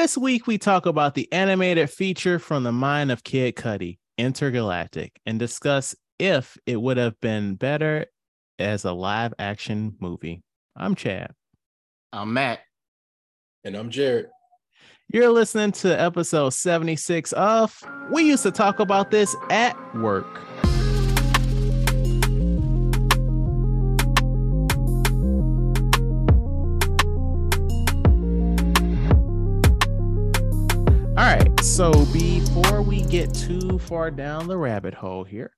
This week we talk about the animated feature from the mind of Kid Cudi, Entergalactic, and discuss if it would have been better as a live action movie. I'm Chad. I'm Matt. And I'm Jared. You're listening to episode 76 of We Used to Talk About This at Work. So before we get too far down the rabbit hole here,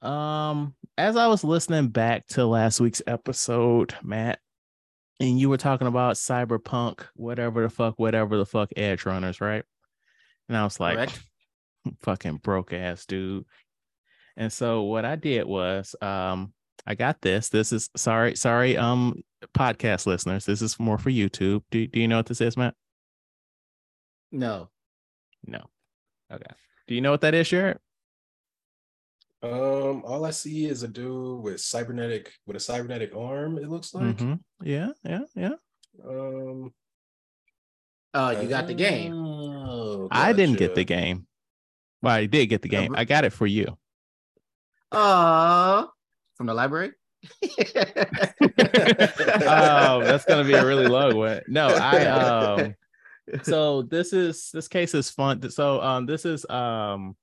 um, as I was listening back to last week's episode, Matt, and you were talking about cyberpunk, whatever the fuck, whatever the fuck, edge runners, right? And I was like, Correct. fucking broke ass dude. And so what I did was, um, I got this. This is sorry, sorry, um, podcast listeners. This is more for YouTube. Do, do you know what this is, Matt? No. No. Okay. Do you know what that is, Jared? Um, all I see is a dude with cybernetic with a cybernetic arm, it looks like. Mhm. Yeah, yeah, yeah. Um Oh, you got the game. oh, I didn't get the game. Well, I did get the game. I got it for you. Uh from the library. oh, that's gonna be a really long one. No, I um so this is this case is fun. So um this is um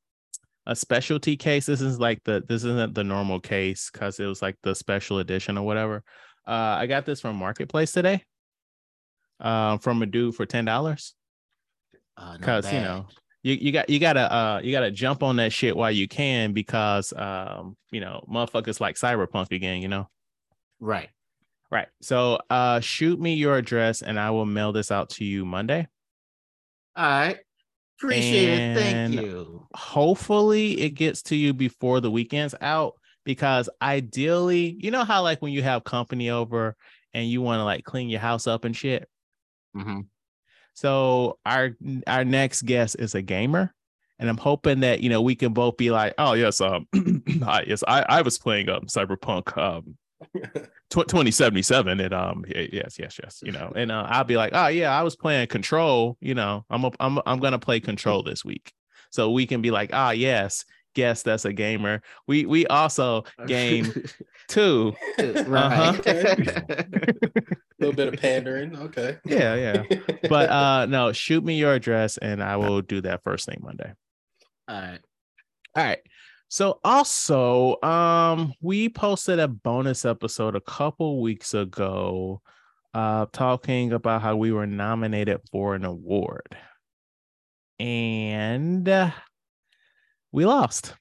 a specialty case. This is like the this isn't the normal case because it was like the special edition or whatever. Uh I got this from Marketplace today. Um from a dude for ten dollars. Uh, Because you know you, you got you gotta uh you gotta jump on that shit while you can because um you know motherfuckers like cyberpunk again, you know. right. Right. So uh shoot me your address and I will mail this out to you Monday. All right. Appreciate it. Thank you. Hopefully it gets to you before the weekend's out because ideally, you know how like when you have company over and you want to like clean your house up and shit. hmm So our our next guest is a gamer. And I'm hoping that you know we can both be like, oh yes, um, I, yes, I, I was playing um Cyberpunk um tw- 2077 and um yes yes yes you know and uh, i'll be like oh yeah i was playing control you know i'm a, i'm i'm gonna play control this week so we can be like ah yes guess that's a gamer we we also game too right. A little bit of pandering. Okay. yeah yeah but uh no shoot me your address and i will do that first thing monday All right. All right. So also, um, we posted a bonus episode a couple weeks ago, uh, talking about how we were nominated for an award, and uh, we lost.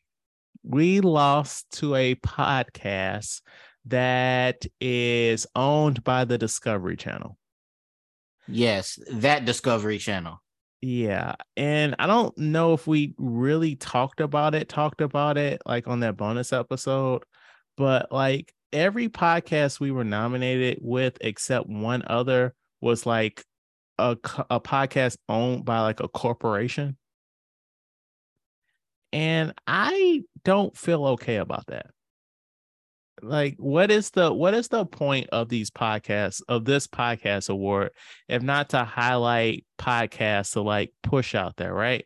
We lost to a podcast that is owned by the Discovery Channel. Yes, that Discovery Channel. Yeah. And I don't know if we really talked about it, talked about it like on that bonus episode, but like every podcast we were nominated with, except one other, was like a, a podcast owned by like a corporation. And I don't feel okay about that. Like, what is the what is the point of these podcasts of this podcast award if not to highlight podcasts to like push out there, right?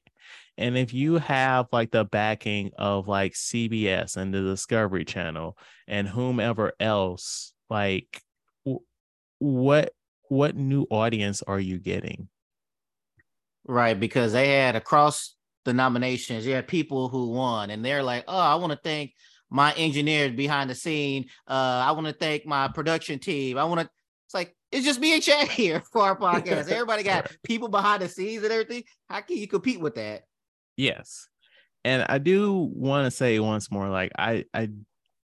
And if you have like the backing of like CBS and the Discovery Channel and whomever else, like w- what what new audience are you getting? Right, because they had across the nominations, you had people who won, and they're like, "Oh, I want to thank my engineers behind the scene. Uh, I want to thank my production team. I want to." It's like it's just me and Chad here for our podcast. Everybody got people behind the scenes and everything. How can you compete with that? Yes. And I do want to say once more, like I I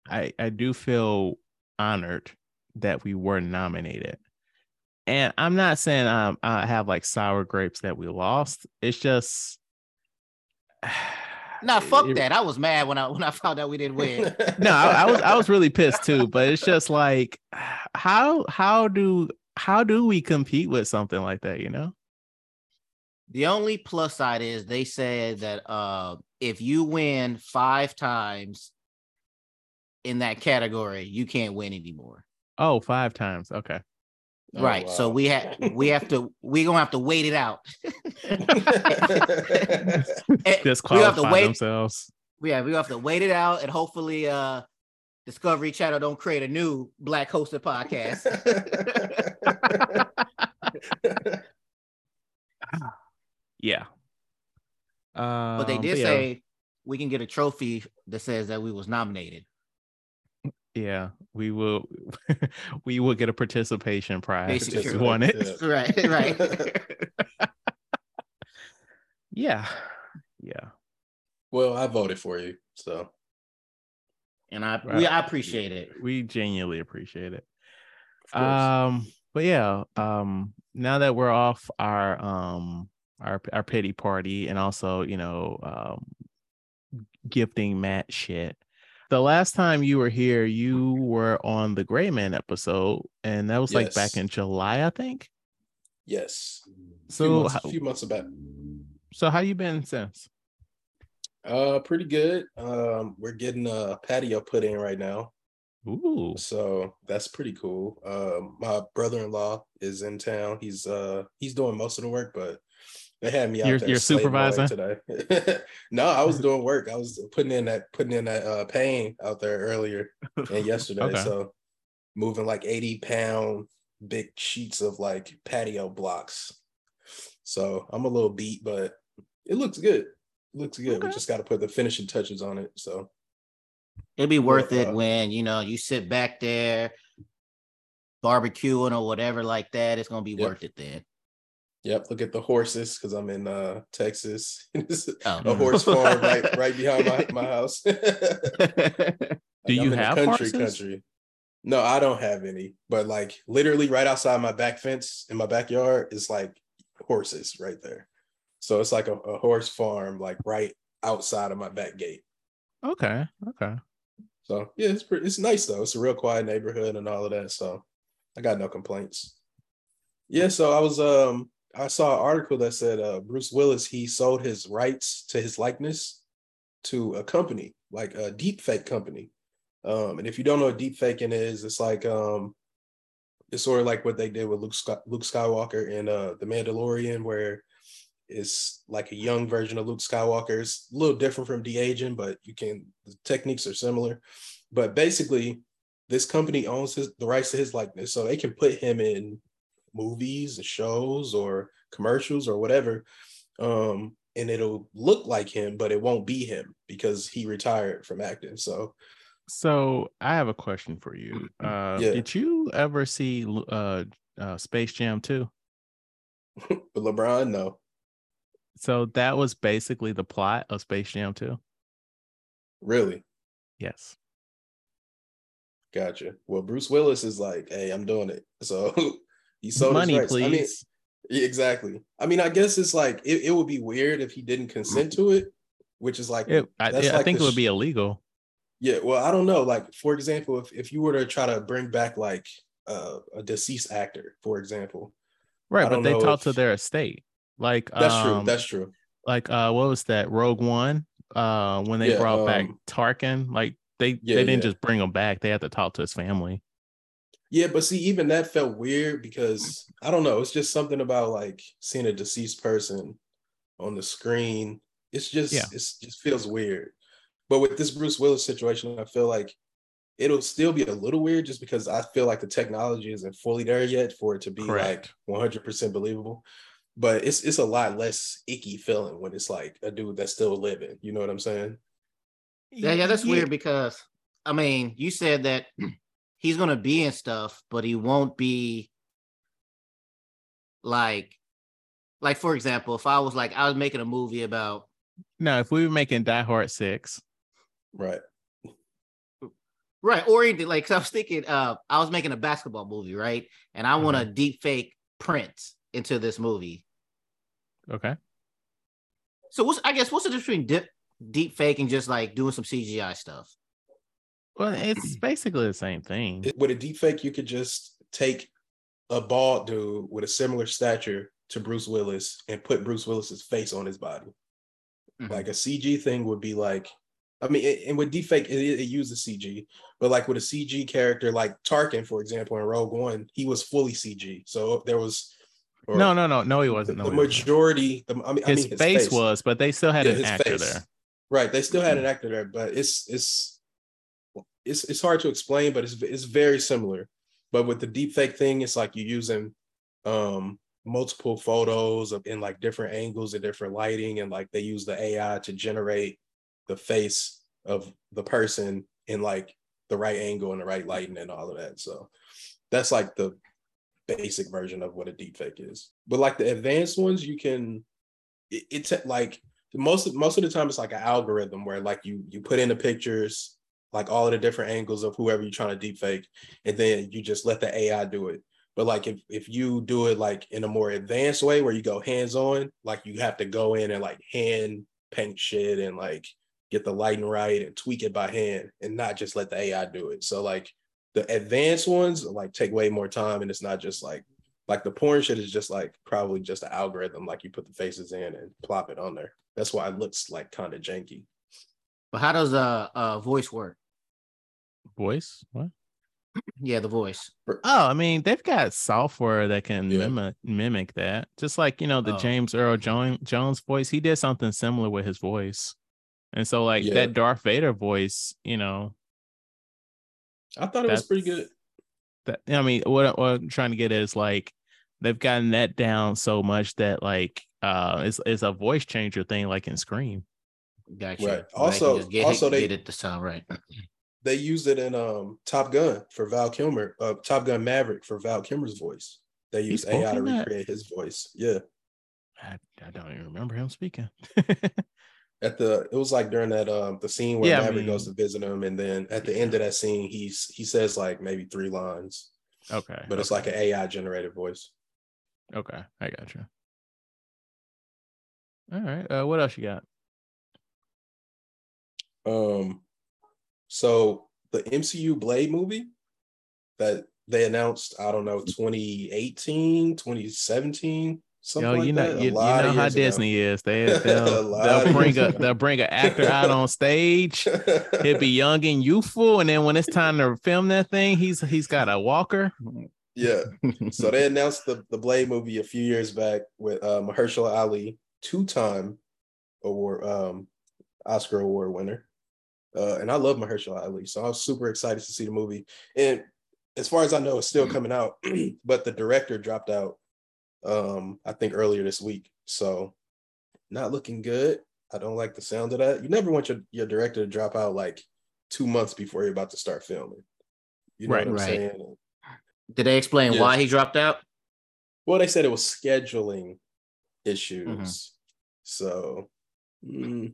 I I do feel honored that we were nominated. And I'm not saying um, I have like sour grapes that we lost. It's just Nah, fuck it- that. I was mad when I when I found out we didn't win. No, I, I was I was really pissed too, but it's just like how how do how do we compete with something like that, you know? The only plus side is they said that uh if you win five times in that category, you can't win anymore. Oh, five times. Okay. Oh, right. So we have we have to we're gonna have to wait it out. And we have to wait. themselves. Yeah, we have to wait it out, and hopefully, uh, Discovery Channel don't create a new black hosted podcast. Yeah. Um, but they did yeah, say we can get a trophy that says that we was nominated. Yeah, we will we will get a participation prize Basically, if we won it. Yeah. Right, right. Yeah. Yeah. well, I voted for you, so and I Right. we I appreciate it. We genuinely appreciate it. Um, but yeah, um, now that we're off our um our our pity party and also you know um gifting Matt shit. The last time you were here, you were on the Gray Man episode, and that was like back in July, I think. yes. So, few months, how, a few months back. so how you been since? Uh, pretty good. Um, we're getting a patio put in right now, Ooh, so that's pretty cool. Um, my brother-in-law is in town. He's uh he's doing most of the work, but they had me out You're- there. you're supervising? today. no, I was doing work. I was putting in that putting in that uh pain out there earlier and yesterday. Okay. So moving like 80 pound big sheets of like patio blocks. So I'm a little beat, but it looks good. It looks good. We just got to put the finishing touches on it. So It'd be worth it uh, when you know you sit back there barbecuing or whatever like that. It's gonna be Yep. worth it then. Yep, look at the horses because I'm in uh Texas. Oh. a horse farm right right behind my, my house. Do you I'm have country horses? country? No, I don't have any. But like literally right outside my back fence in my backyard is like horses right there. So it's like a, a horse farm like right outside of my back gate. Okay, okay. So yeah, it's pretty it's nice though. It's a real quiet neighborhood and all of that. So I got no complaints. Yeah, so I was um I saw an article that said uh Bruce Willis he sold his rights to his likeness to a company, like a deep fake company. Um and if you don't know what deep faking is, it's like um it's sort of like what they did with Luke Sky- Luke Skywalker in uh The Mandalorian where it's like a young version of Luke Skywalker. It's a little different from de-aging, but you can the techniques are similar. But basically, this company owns his the rights to his likeness, so they can put him in movies and shows or commercials or whatever. Um, and it'll look like him, but it won't be him because he retired from acting. So So I have a question for you. Uh, Yeah. Did you ever see uh, uh, Space Jam 2? but LeBron, no. So that was basically the plot of Space Jam 2. Really? Yes. Gotcha. Well, Bruce Willis is like, hey, I'm doing it. So he sold Money, please. I mean, exactly. I mean, I guess it's like it, it would be weird if he didn't consent to it, which is like It- I, I like think it would sh- be illegal. yeah. Well, I don't know. Like for example, if if you were to try to bring back like uh, a deceased actor, for example, Right, but they talk to their estate. Like that's true. um, That's true. like uh what was that? Rogue One? Uh when they Yeah, brought back um, Tarkin, like they yeah, they didn't yeah. just bring him back. They had to talk to his family. Yeah, but see, even that felt weird because I don't know. It's just something about like seeing a deceased person on the screen. It's just Yeah. it's just feels weird. But with this Bruce Willis situation, I feel like it'll still be a little weird just because I feel like the technology isn't fully there yet for it to be Correct. like 100% believable. But it's it's a lot less icky feeling when it's like a dude that's still living. You know what I'm saying? Yeah, yeah, that's weird because I mean, you said that he's gonna be in stuff, but he won't be like, like for example, if I was like I was making a movie about No, if we were making Die Hard six, Right. right, or even like 'cause I was thinking, uh, I was making a basketball movie, right, and I want to deep fake Prince into this movie. okay. So what's I guess what's the difference between dip, deep fake and just like doing some CGI stuff? Well, it's basically the same thing. With a deep fake, you could just take a bald dude with a similar stature to Bruce Willis and put Bruce Willis's face on his body. Mhm. Like a CG thing would be like I mean, it, and with deepfake, it, it uses CG, but like with a CG character like Tarkin, for example, in Rogue One, he was fully CG. So there was no, no, no, no, he wasn't. The, no, the majority, the, I mean, his, I mean, his face, face, was, but they still had yeah, an actor face. there. Right, they still had an actor there, but it's it's it's it's hard to explain, but it's it's very similar. But with the deepfake thing, it's like you're using um multiple photos of in like different angles and different lighting, and like they use the AI to generate the face of the person in like the right angle and the right lighting and all of that. So that's like the basic version of what a deepfake is. But like the advanced ones, you can it, it's like most most of the time it's like an algorithm where like you you put in the pictures, like all of the different angles of whoever you're trying to deepfake, and then you just let the AI do it. But like if if you do it like in a more advanced way where you go hands on, like you have to go in and like hand paint shit and like get the lighting right and tweak it by hand and not just let the AI do it. So like the advanced ones like take way more time and it's not just like like the porn shit is just like probably just an algorithm like you put the faces in and plop it on there. That's why it looks like kind of janky. But how does uh, uh voice work? Voice? What? Yeah, the voice. Oh, I mean, they've got software that can yeah. mimic mimic that. Just like you know the oh. James Earl Jones Jones voice, he did something similar with his voice. And so like yeah. that Darth Vader voice, you know. I thought it was pretty good. That I mean, what, what I'm trying to get is like they've gotten that down so much that like uh it's it's a voice changer thing like in Scream. Gotcha. Right. Also, get, also they get it to sound right. They used it in um Top Gun for Val Kilmer, uh Top Gun Maverick for Val Kilmer's voice. They used AI to recreate that? his voice. Yeah. I, I don't even remember him speaking. at the it was like during that um the scene where yeah, Maverick I mean, goes to visit him, and then at the end of that scene, he's he says like maybe three lines. Okay. But it's like an AI generated voice. Okay, I got you. All right. Uh, what else you got? Um, so the MCU Blade movie that they announced, I don't know, 2018, 2017. Something Yo, you like know, that. you, you know how Disney ago. is. They they'll, they'll bring a they'll bring an actor out on stage. He'll be young and youthful, and then when it's time to film that thing, he's he's got a walker. Yeah. so they announced the the Blade movie a few years back with uh, Mahershala Ali, two time award um Oscar award winner, uh, and I love Mahershala Ali, so I was super excited to see the movie. And as far as I know, it's still coming out, but the director dropped out um, I think earlier this week. So not looking good. I don't like the sound of that. You never want your, your director to drop out like two months before you're about to start filming. You know right, what I'm right. saying? Did they explain yeah. why he dropped out? Well, they said it was scheduling issues. Mm-hmm. So mm,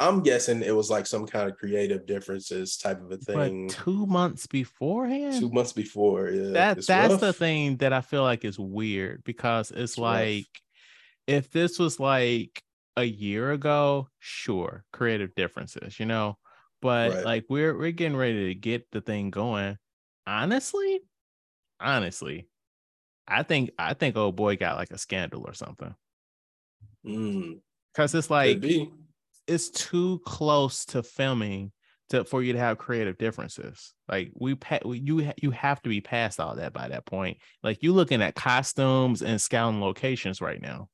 I'm guessing it was like some kind of creative differences type of a thing. But two months beforehand. Two months before, yeah. That that's rough. the thing that I feel like is weird because it's, it's like rough. if this was like a year ago, sure, creative differences, you know. But right. like we're we're getting ready to get the thing going. Honestly, honestly, I think I think old boy got like a scandal or something. Mm. Cause it's like it's too close to filming to for you to have creative differences. Like we, you you have to be past all that by that point. Like you're looking at costumes and scouting locations right now.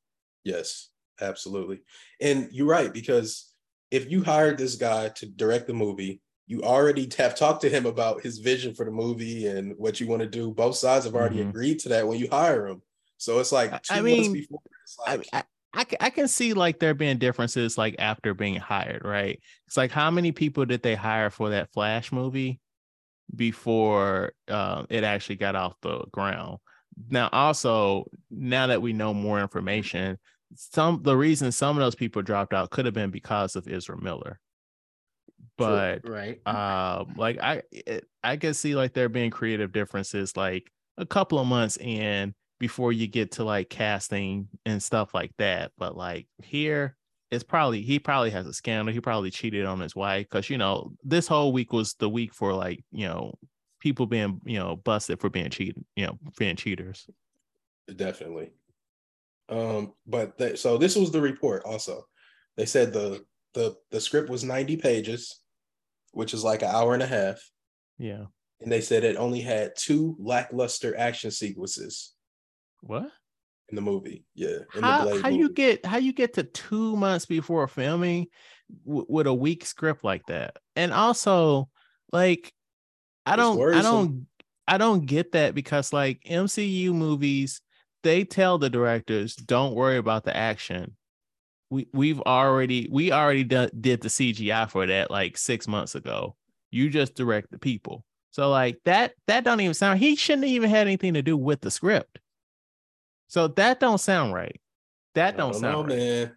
Yes, absolutely. And you're right because if you hired this guy to direct the movie, you already have talked to him about his vision for the movie and what you want to do. Both sides have already mm-hmm. agreed to that when you hire him. So it's like two I mean, months before. It's like, I, I, I can see like there being differences like after being hired, right? It's like how many people did they hire for that Flash movie before uh, it actually got off the ground? Now, also now that we know more information, some the reason some of those people dropped out could have been because of Ezra Miller. But True, right, um, like I it, I can see like there being creative differences, like a couple of months in before you get to like casting and stuff like that. But like here, it's probably he probably has a scandal. He probably cheated on his wife because you know this whole week was the week for like you know people being you know busted for being cheated, you know, being cheaters. Definitely. Um, but they, so this was the report. Also, they said the the the script was 90 pages, which is like an hour and a half. Yeah. And they said it only had two lackluster action sequences What? in the movie. Yeah. In How, the Blade how you get how you get to two months before filming w- with a weak script like that? And also, like, I It's don't I don't I don't get that because like MCU movies, they tell the directors, don't worry about the action. We we've already we already done, did the CGI for that like six months ago. You just direct the people. So like that that don't even sound he shouldn't even had anything to do with the script. So that don't sound right. That don't, don't sound know, right. man.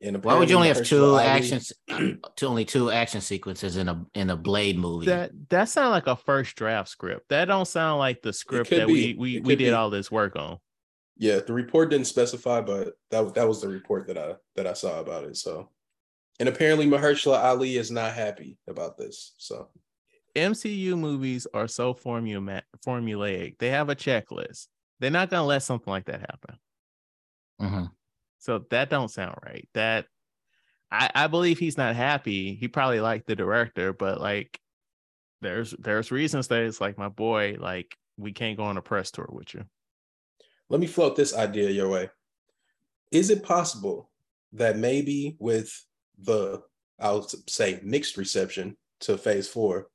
And Why would you only have two Mahershala actions, to only two action sequences in a in a Blade movie? That that sound like a first draft script. That don't sound like the script that be. we we we did be. all this work on. Yeah, the report didn't specify, but that that was the report that I that I saw about it. So, and apparently Mahershala Ali is not happy about this. So, MCU movies are so formula formulaic. They have a checklist. They're not gonna let something like that happen. Mhm. So that don't sound right. That I, I believe he's not happy. He probably liked the director, but like there's there's reasons that it's like my boy, like we can't go on a press tour with you. let me float this idea your way. Is it possible that maybe with the I'll say mixed reception to Phase Four,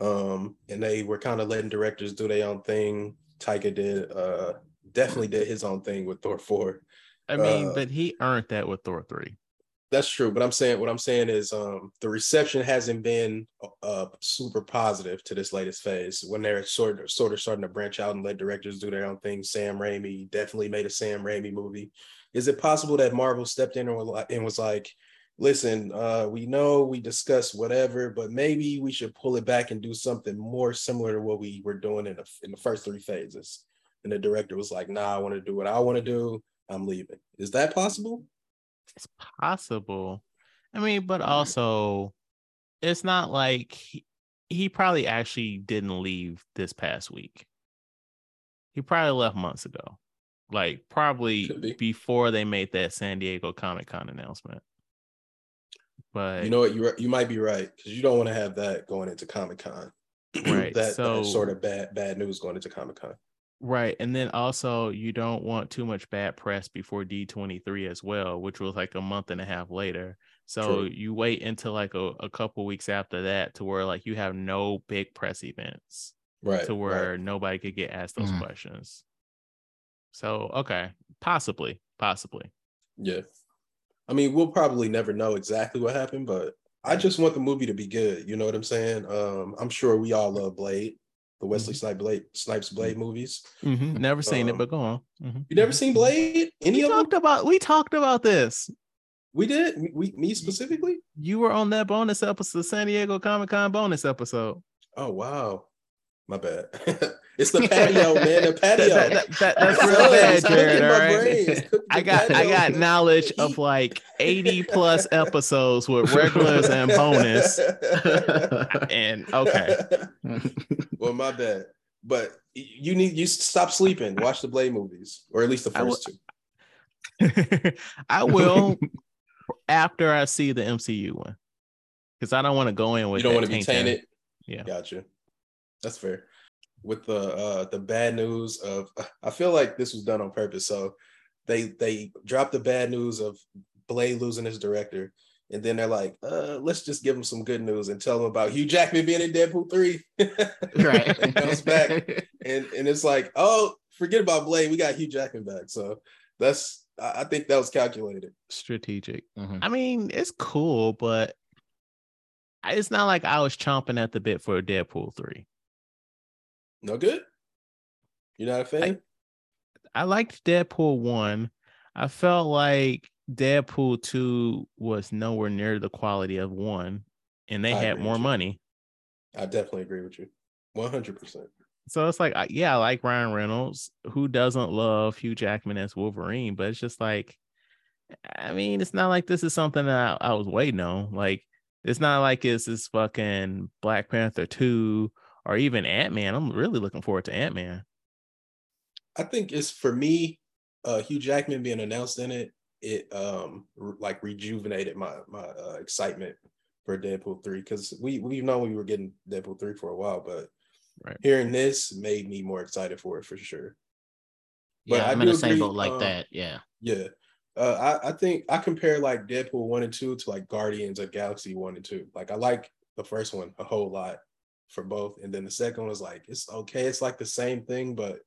um, and they were kind of letting directors do their own thing. Taika did, uh, definitely did his own thing with Thor Four. I mean, Uh, but he earned that with Thor 3. That's true, but I'm saying what I'm saying is um, the reception hasn't been uh, super positive to this latest phase. When they're sort of sort of starting to branch out and let directors do their own thing. Sam Raimi definitely made a Sam Raimi movie. Is it possible that Marvel stepped in and was like "Listen, uh, we know we discussed whatever, but maybe we should pull it back and do something more similar to what we were doing in the in the first three phases." And the director was like, "Nah, I want to do what I want to do. I'm leaving." Is that possible? It's possible. I mean, but also it's not like he, he probably actually didn't leave this past week. He probably left months ago. Like probably be. before they made that San Diego Comic Con announcement. But You know what? You you might be right because you don't want to have that going into Comic Con. Right, that, so- that sort of bad bad news going into Comic Con. Right. And then also you don't want too much bad press before D23 as well, which was like a month and a half later. So True. you wait until like a, a couple weeks after that to where like you have no big press events Right. to where right. nobody could get asked those Mhm. questions. So okay, possibly, possibly. Yeah. I mean, we'll probably never know exactly what happened, but I just want the movie to be good. You know what I'm saying? Um, I'm sure we all love Blade, the Wesley Mm-hmm. Snipes Blade, Snipes Blade movies. Never seen it, Um, but go on. Mhm. You never seen Blade? Any We of them? talked about we talked about this. We did. We me specifically. You were on that bonus episode, the San Diego Comic Con bonus episode. Oh wow, my bad. it's the patio, man. The patio. That- that- that- that's real bad, Jared. All right. brain. It's cooking I got I got knowledge of like 80 plus episodes with regulars and bonus. And okay. well, my bad. But you need you stop sleeping. Watch the Blade movies, or at least the I first two. I will after I see the MCU one. Because I don't want to go in with You don't want to be tainted. Yeah. Gotcha. That's fair. With the uh the bad news of I feel like this was done on purpose. So they they dropped the bad news of Blade losing his director. And then they're like, uh, let's just give him some good news and tell him about Hugh Jackman being in Deadpool 3. right. and comes back. And and it's like, oh, forget about Blade. We got Hugh Jackman back. So that's I I think that was calculated. Strategic. Mhm. I mean, it's cool, but it's not like I was chomping at the bit for a Deadpool 3. No good? You're not a fan? I liked Deadpool 1. I felt like Deadpool 2 was nowhere near the quality of 1 and they I had more money. I definitely agree with you. 100%. So it's like yeah, I like Ryan Reynolds. Who doesn't love Hugh Jackman as Wolverine, but it's just like I mean, it's not like this is something that I, I was waiting on. Like it's not like it's this fucking Black Panther 2 or even Ant-Man. I'm really looking forward to Ant-Man. I think it's for me, uh, Hugh Jackman being announced in it it um re- like rejuvenated my my uh, excitement for Deadpool three because we we've known we were getting Deadpool three for a while, but Right. hearing this made me more excited for it for sure. But yeah, I I'm in do the same boat like um, that. Yeah. Yeah. Uh, I, I think I compare like Deadpool one and two to like Guardians of Galaxy one and two. Like I like the first one a whole lot for both, and then the second one was like it's okay. It's like the same thing, but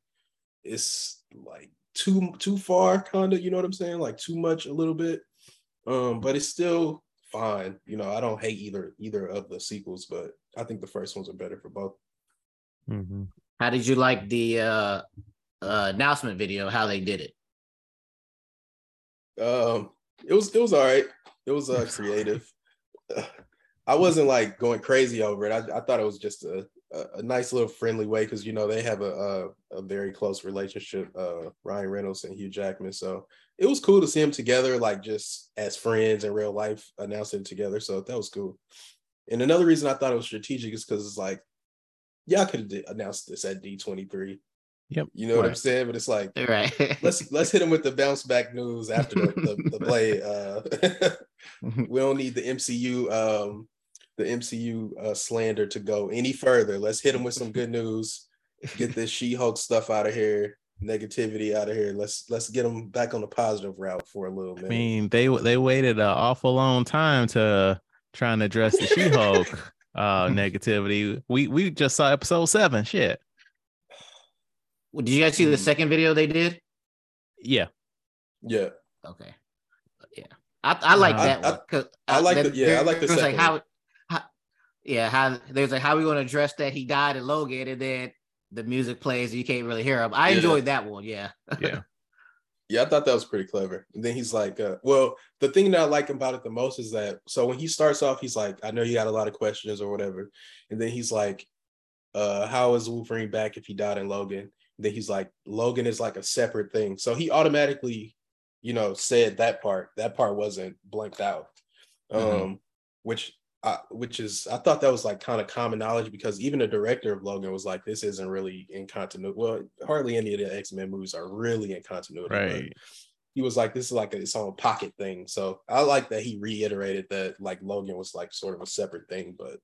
it's like too too far, kind of. You know what I'm saying? Like too much, a little bit. Um, but it's still fine. You know, I don't hate either either of the sequels, but I think the first ones are better for both. Mm-hmm. How did you like the uh, uh announcement video? How they did it? Um, it was it was all right. It was uh creative. I wasn't like going crazy over it. I, I thought it was just a, a, a nice little friendly way because you know they have a, a a very close relationship, uh Ryan Reynolds and Hugh Jackman. So it was cool to see them together, like just as friends in real life, announcing it together. So that was cool. And another reason I thought it was strategic is because it's like, y'all could have announced this at D23. Yep. You know what I'm saying? But it's like Right. let's let's hit him with the bounce back news after the, the, the play. Uh, we don't need the MCU um, the MCU uh, slander to go any further. Let's hit them with some good news. Get this She-Hulk stuff out of here, negativity out of here. Let's let's get them back on the positive route for a little bit. I mean, they they waited an awful long time to try and address the She-Hulk uh negativity. We we just saw episode seven. Shit. Well, did you guys see the Mhm. second video they did? Yeah. yeah, Okay. Yeah. I, I like Uh, that I- one. 'cause, I like the- yeah, I like the there was like second how, how yeah, how there's like how we gonna address that he died in Logan and then the music plays and you can't really hear him. I Yeah. enjoyed that one, yeah. Yeah. yeah. I thought that was pretty clever. And then he's like, uh, well, the thing that I like about it the most is that so when he starts off, he's like, I know you got a lot of questions or whatever, and then he's like, uh, how is Wolverine back if he died in Logan? then he's like, Logan is like a separate thing. So he automatically, you know, said that part. That part wasn't blanked out. Um, Mhm. which I which is I thought that was like kind of common knowledge because even the director of Logan was like, this isn't really in continuity. Well, hardly any of the X-Men movies are really in continuity. Right. He was like, this is like a, its own pocket thing. So I like that he reiterated that like Logan was like sort of a separate thing, but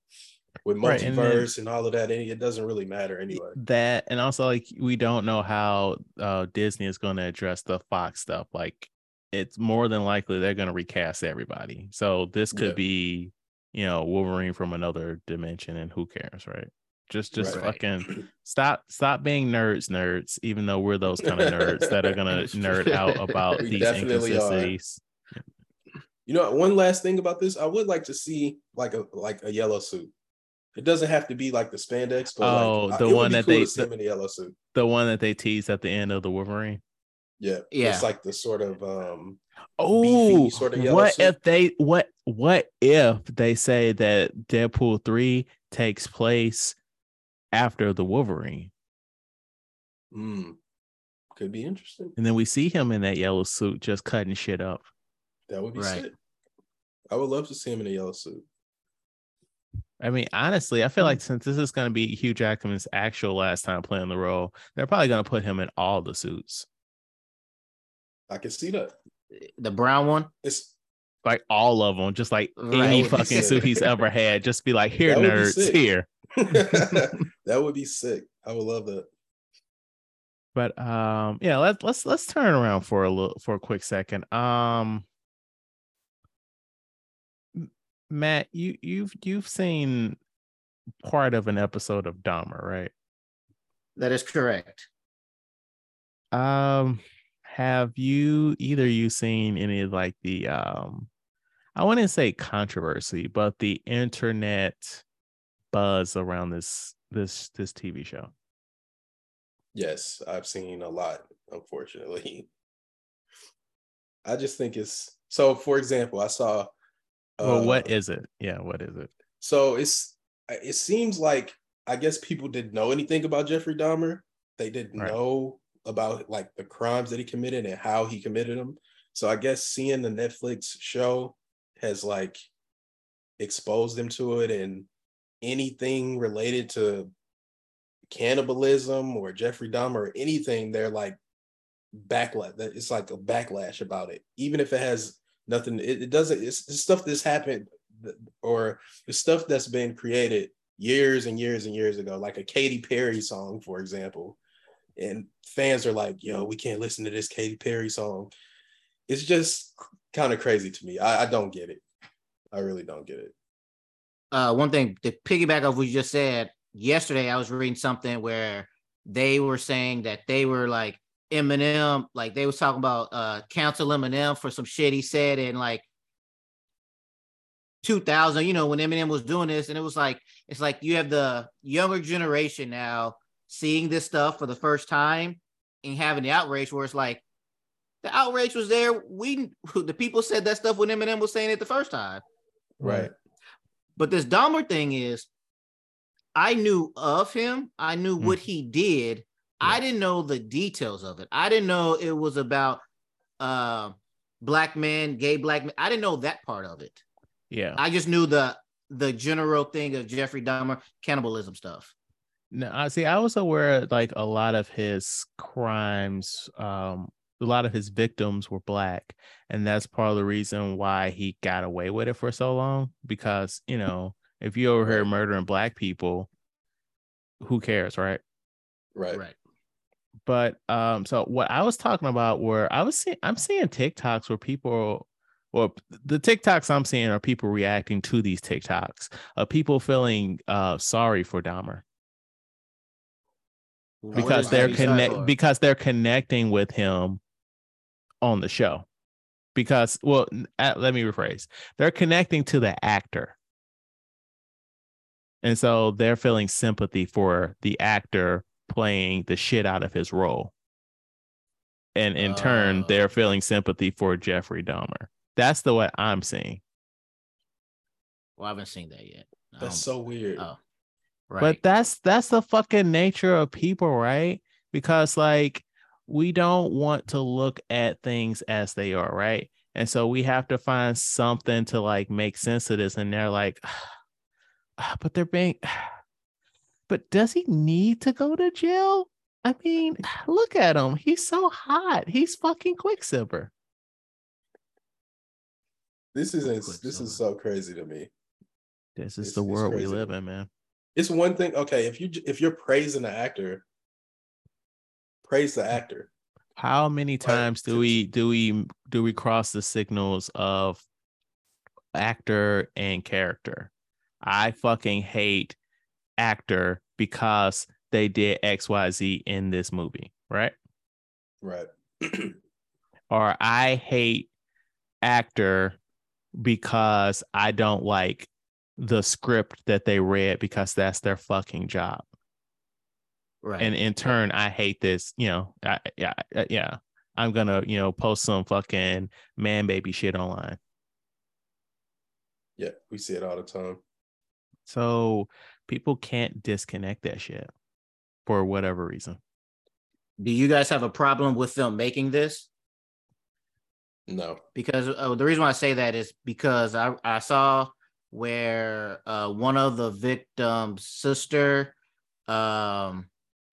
with Right, and then- multiverse and, all of that, it, it doesn't really matter anyway. That and also like we don't know how uh Disney is going to address the Fox stuff. Like it's more than likely they're going to recast everybody. So this could Yeah. be, you know, Wolverine from another dimension, and who cares, right? Just just Right. fucking stop stop being nerds, nerds. Even though we're those kind of nerds that are gonna nerd out about We these definitely are. inconsistencies. You know, one last thing about this, I would like to see like a like a yellow suit. It doesn't have to be like the spandex, but Oh, like, the one that cool they- to see in a yellow suit. The one that they teased at the end of the Wolverine. Yeah, Yeah. It's like the sort of um Oh, sort of yellow what suit. if they what what if they say that Deadpool three takes place after the Wolverine, mm, could be interesting. and then we see him in that yellow suit just cutting shit up? That would be Right. sick. I would love to see him in a yellow suit. I mean, honestly, I feel like since this is going to be Hugh Jackman's actual last time playing the role, they're probably going to put him in all the suits, I can see that. The brown one. It's like all of them, just like Right. any That would be fucking suit he's ever had. Just be like, here, That nerds, here. that would be sick. I would love that. But um, yeah, let's let's let's turn around for a little for a quick second. Um, Matt, you you've you've seen part of an episode of Dahmer, right? That is correct. Um, have you either you seen any of like the um, I wouldn't say controversy, but the internet buzz around this this this TV show? Yes, I've seen a lot, unfortunately. I just think it's so for example, I saw Well, what uh, is it? Yeah, what is it? So it's it seems like I guess people didn't know anything about Jeffrey Dahmer. They didn't Right. know about like the crimes that he committed and how he committed them. So I guess seeing the Netflix show has like exposed them to it and anything related to cannibalism or Jeffrey Dahmer or anything, they're like backlash. That it's like a backlash about it, even if it has nothing. It, it doesn't. It's, it's stuff that's happened, or the stuff that's been created years and years and years ago, like a Katy Perry song, for example. And fans are like, "Yo, we can't listen to this Katy Perry song." It's just kind of crazy to me. I, I don't get it. I really don't get it. Uh, one thing to piggyback off what you just said, yesterday I was reading something where they were saying that they were like Eminem, like they was talking about uh cancel Eminem for some shit he said in like 2000, you know, when Eminem was doing this, and it was like it's like you have the younger generation now seeing this stuff for the first time and having the outrage where it's like the outrage was there. We the people said that stuff when Eminem was saying it the first time. Right. But this Dahmer thing is I knew of him, I knew mm. what he did. Yeah. I didn't know the details of it. I didn't know it was about uh black men, gay black men. I didn't know that part of it. Yeah. I just knew the the general thing of Jeffrey Dahmer cannibalism stuff. No, I see. I was aware like a lot of his crimes, um, a lot of his victims were black, and that's part of the reason why he got away with it for so long. Because you know, if you over here murdering black people, who cares, right? Right. Right. But um, so what I was talking about were I was seeing I'm seeing TikToks where people well, the TikToks I'm seeing are people reacting to these TikToks, uh, people feeling uh sorry for Dahmer because they're connect because they're connecting with him on the show. Because well, let me rephrase, they're connecting to the actor, and so they're feeling sympathy for the actor playing the shit out of his role, and in uh, turn, they're feeling sympathy for Jeffrey Dahmer. That's the way I'm seeing. Well, I haven't seen that yet. That's so weird. Oh, right. But that's that's the fucking nature of people, right? Because like we don't want to look at things as they are, right? And so we have to find something to like make sense of this. And they're like, ah, but they're being, but does he need to go to jail? I mean, look at him. He's so hot. He's fucking Quicksilver. This is this is so crazy to me. This is it's, the world we live in, man. It's one thing. Okay, if you if you're praising the actor, praise the actor. How many times do we do we do we cross the signals of actor and character? I fucking hate actor because they did XYZ in this movie, right? Right. or I hate actor because I don't like the script that they read because that's their fucking job. Right. And in turn, I hate this, you know, I, yeah, yeah. I'm gonna, you know, post some fucking man baby shit online. Yeah, we see it all the time. So people can't disconnect that shit for whatever reason. Do you guys have a problem with them making this? No, because uh, the reason why I say that is because I I saw where uh, one of the victim's sister, um,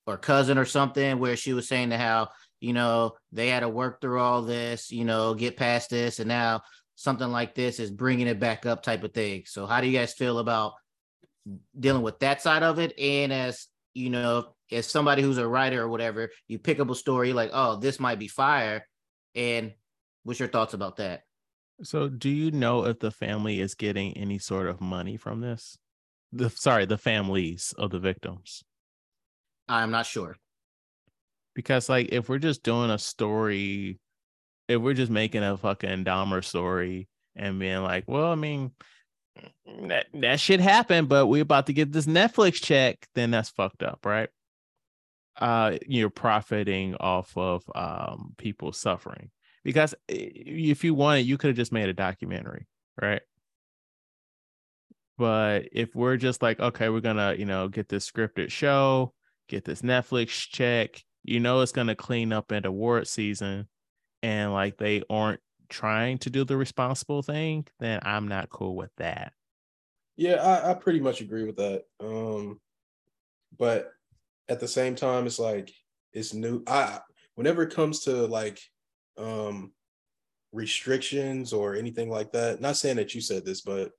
or cousin or something, where she was saying to how you know they had to work through all this, you know, get past this, and now something like this is bringing it back up, type of thing. So, how do you guys feel about dealing with that side of it? And as you know, as somebody who's a writer or whatever, you pick up a story like, oh, this might be fire, and What's your thoughts about that? So, do you know if the family is getting any sort of money from this? The sorry, the families of the victims. I'm not sure. Because like if we're just doing a story, if we're just making a fucking Dahmer story and being like, well, I mean, that that shit happened, but we're about to get this Netflix check, then that's fucked up, right? Uh, you're profiting off of um people suffering because if you wanted, you could have just made a documentary, right? But if we're just like, okay, we're gonna, you know, get this scripted show, get this Netflix check, you know, it's gonna clean up at award season, and like they aren't trying to do the responsible thing, then I'm not cool with that. Yeah, I, I pretty much agree with that. Um, but at the same time, it's like it's new. I whenever it comes to like um restrictions or anything like that, not saying that you said this, but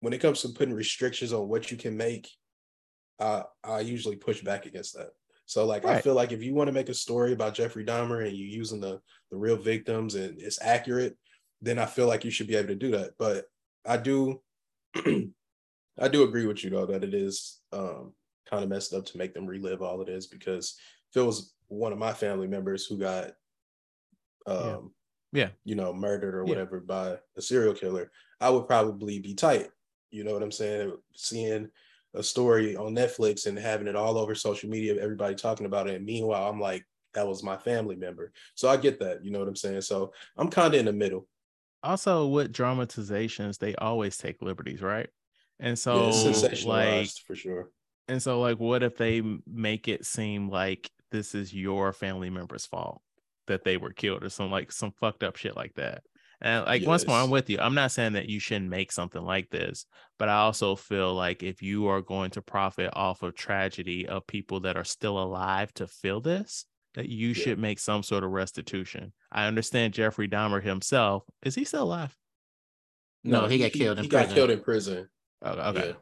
when it comes to putting restrictions on what you can make, uh, I usually push back against that. So like right. I feel like if you want to make a story about Jeffrey Dahmer and you using the the real victims and it's accurate, then I feel like you should be able to do that. But I do I do agree with you though that it is um, kind of messed up to make them relive all of this because if it was one of my family members who got um yeah, yeah. you know murdered or whatever yeah. by a serial killer, I would probably be tight. You know what I'm saying? Seeing a story on Netflix and having it all over social media, everybody talking about it. And meanwhile, I'm like, that was my family member. So I get that. You know what I'm saying? So I'm kind of in the middle. Also, with dramatizations, they always take liberties, right? And so, yeah, like, for sure. And so, like, what if they make it seem like this is your family member's fault that they were killed or some like some fucked up shit like that? And like yes. once more, I'm with you. I'm not saying that you shouldn't make something like this, but I also feel like if you are going to profit off of tragedy of people that are still alive to feel this, that you yeah. should make some sort of restitution. I understand Jeffrey Dahmer himself. Is he still alive? No, no he, got killed. He, he got killed in prison. Oh, okay. Yeah.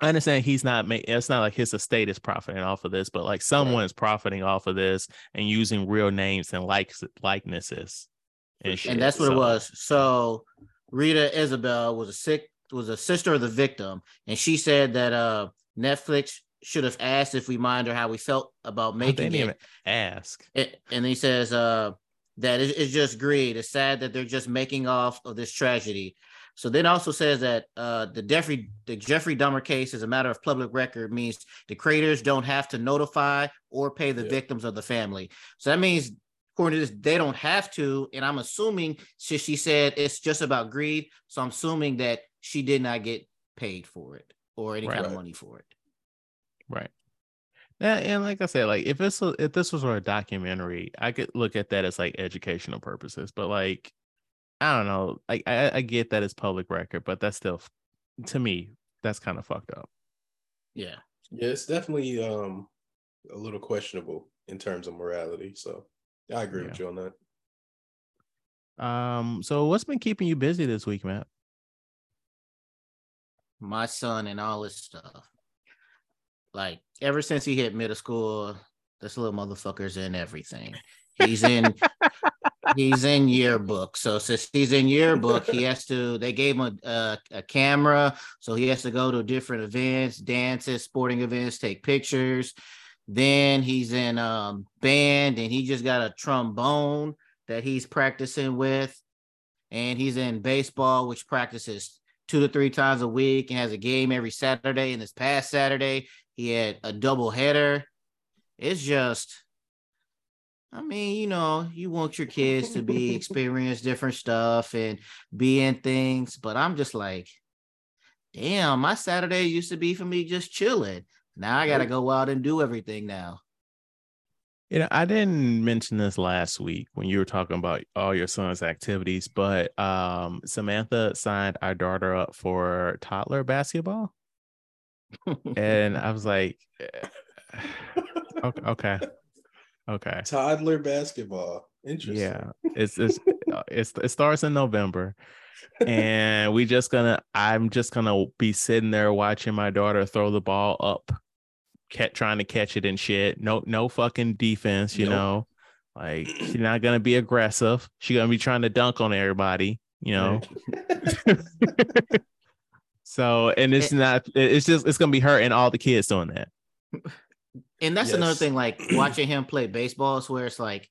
I understand he's not making it's not like his estate is profiting off of this, but like someone right. is profiting off of this and using real names and likes likenesses and, and that's what so. it was. So Rita Isbell was a sick was a sister of the victim, and she said that uh Netflix should have asked if we mind her how we felt about making it. Even ask. It, and he says uh that it's just greed. It's sad that they're just making off of this tragedy. So then also says that uh, the Jeffrey the Jeffrey Dahmer case is a matter of public record means the creators don't have to notify or pay the yeah. victims of the family. So that means according to this, they don't have to. And I'm assuming she, she said it's just about greed. So I'm assuming that she did not get paid for it or any right. kind of money for it. Right. Yeah, and like I said, like if this if this was for a documentary, I could look at that as like educational purposes. But like, I don't know, like I, I get that it's public record, but that's still, to me, that's kind of fucked up. Yeah, yeah, it's definitely um a little questionable in terms of morality. So I agree yeah. with you on that. Um, so what's been keeping you busy this week, Matt? My son and all his stuff. Like ever since he hit middle school, this little motherfucker's in everything. He's in he's in yearbook. So since he's in yearbook, he has to. They gave him a, a, a, camera, so he has to go to different events, dances, sporting events, take pictures. Then he's in um, band and he just got a trombone that he's practicing with. And he's in baseball, which practices two to three times a week and has a game every Saturday. And this past Saturday, he had a double header. It's just, I mean, you know, you want your kids to be experience different stuff and be in things, but I'm just like, damn, my Saturday used to be for me just chilling. Now I got to go out and do everything now. You know, I didn't mention this last week when you were talking about all your son's activities, but um, Samantha signed our daughter up for toddler basketball. and I was like, okay, okay, okay. Toddler basketball. Interesting. Yeah, it's it's, uh, it's it starts in November, and we just gonna I'm just gonna be sitting there watching my daughter throw the ball up Kept trying to catch it and shit. No, no fucking defense, you nope. know. Like she's not gonna be aggressive. She's gonna be trying to dunk on everybody, you know. so and it's not it's just it's gonna be her and all the kids doing that. And that's yes. another thing, like watching him play baseball is where it's like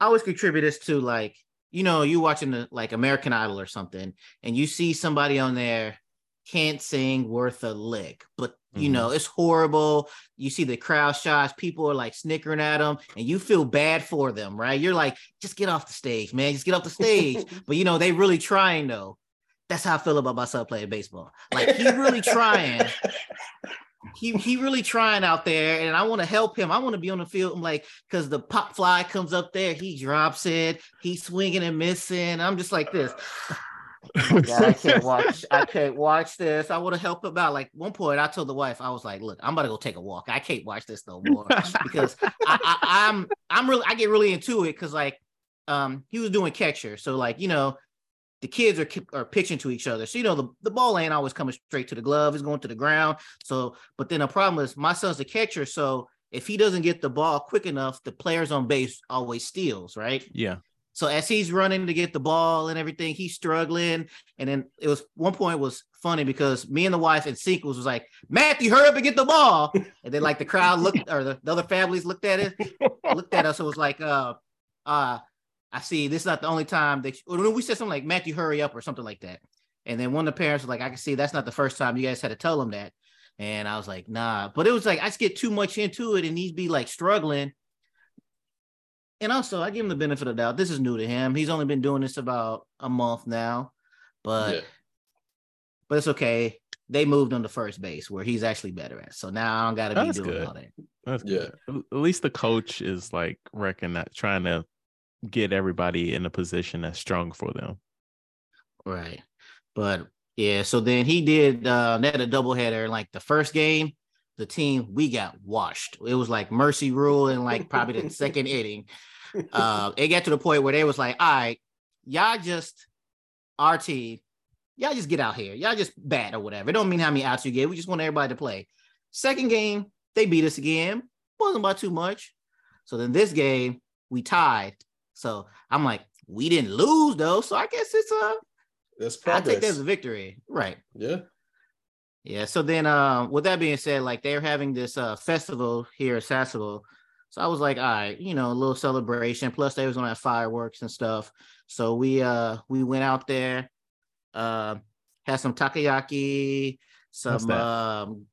I always contribute this to like, you know, you watching the like American Idol or something, and you see somebody on there can't sing worth a lick. But you mm-hmm. know, it's horrible. You see the crowd shots, people are like snickering at them, and you feel bad for them, right? You're like, just get off the stage, man. Just get off the stage. but you know, they really trying though. That's how I feel about myself playing baseball. Like he really trying. He he really trying out there, and I want to help him. I want to be on the field. I'm like, because the pop fly comes up there, he drops it, he's swinging and missing. I'm just like this. God, I can't watch. I can't watch this. I want to help him out. Like one point, I told the wife, I was like, "Look, I'm about to go take a walk. I can't watch this no more because I, I, I'm I'm really I get really into it because like um he was doing catcher, so like you know the kids are are pitching to each other. So you know the, the ball ain't always coming straight to the glove; it's going to the ground. So, but then the problem is my son's a catcher, so if he doesn't get the ball quick enough, the players on base always steals, right? Yeah. So as he's running to get the ball and everything, he's struggling. And then it was one point was funny because me and the wife and sequels was, was like, Matthew, hurry up and get the ball. And then like the crowd looked or the, the other families looked at it, looked at us. It was like, uh, uh, I see this is not the only time that you, we said something like Matthew, hurry up or something like that. And then one of the parents was like, I can see that's not the first time you guys had to tell him that. And I was like, nah. But it was like I just get too much into it and he'd be like struggling and also I give him the benefit of the doubt. This is new to him. He's only been doing this about a month now, but yeah. but it's okay. They moved on to first base where he's actually better at. So now I don't got to be doing good. all that. That's yeah. Good. At least the coach is like recognize trying to get everybody in a position that's strong for them. Right. But yeah, so then he did uh had a doubleheader. Like the first game, the team we got washed. It was like mercy rule and like probably the second inning. Uh, it got to the point where they was like, all right, y'all just our team, y'all just get out here. Y'all just bat or whatever. It don't mean how many outs you get. We just want everybody to play. Second game, they beat us again. Wasn't by too much. So then this game, we tied. So I'm like, we didn't lose though. So I guess it's a that's progress. I take that as a victory. Right. Yeah. Yeah. So then, uh, with that being said, like they're having this uh, festival here at Sasebo. So I was like, all right, you know, a little celebration. Plus, they was gonna have fireworks and stuff. So we uh we went out there, uh, had some takoyaki, some um,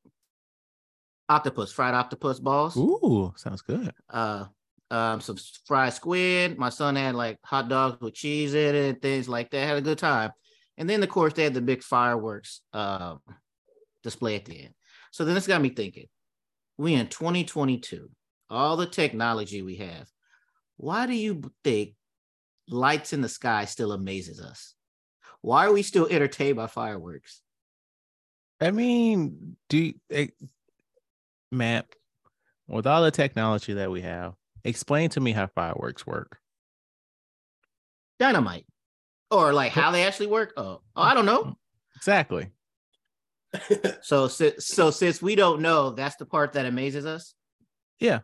octopus, fried octopus balls. Ooh, sounds good. Uh, um, some fried squid. My son had like hot dogs with cheese in it and things like that. Had a good time. And then, of course, they had the big fireworks. Um, display at the end. So then this got me thinking. We in 2022, all the technology we have. Why do you think lights in the sky still amazes us? Why are we still entertained by fireworks? I mean, do you, it, Matt, with all the technology that we have, explain to me how fireworks work. Dynamite, or like how they actually work. Oh, oh I don't know. Exactly so so since we don't know, that's the part that amazes us. Yeah.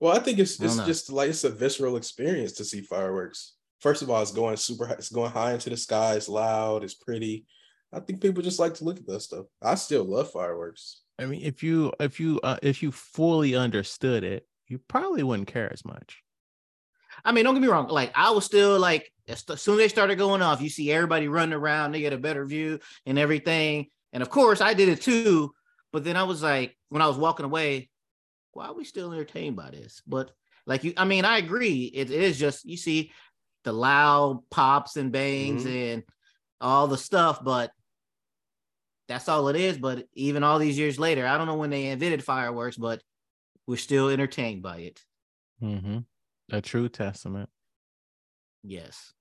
Well, I think it's it's just like it's a visceral experience to see fireworks. First of all, it's going super high, it's going high into the sky, it's loud, it's pretty. I think people just like to look at that stuff. I still love fireworks. I mean, if you if you uh, if you fully understood it, you probably wouldn't care as much. I mean, don't get me wrong. Like I was still like, as soon as they started going off, you see everybody running around. They get a better view and everything. And of course, I did it too. But then I was like, when I was walking away, why are we still entertained by this? But like you, I mean, I agree. it, it is just you see the loud pops and bangs mm-hmm. and all the stuff, but that's all it is. But even all these years later, I don't know when they invented fireworks, but we're still entertained by it. Mm-hmm. A true testament. Yes.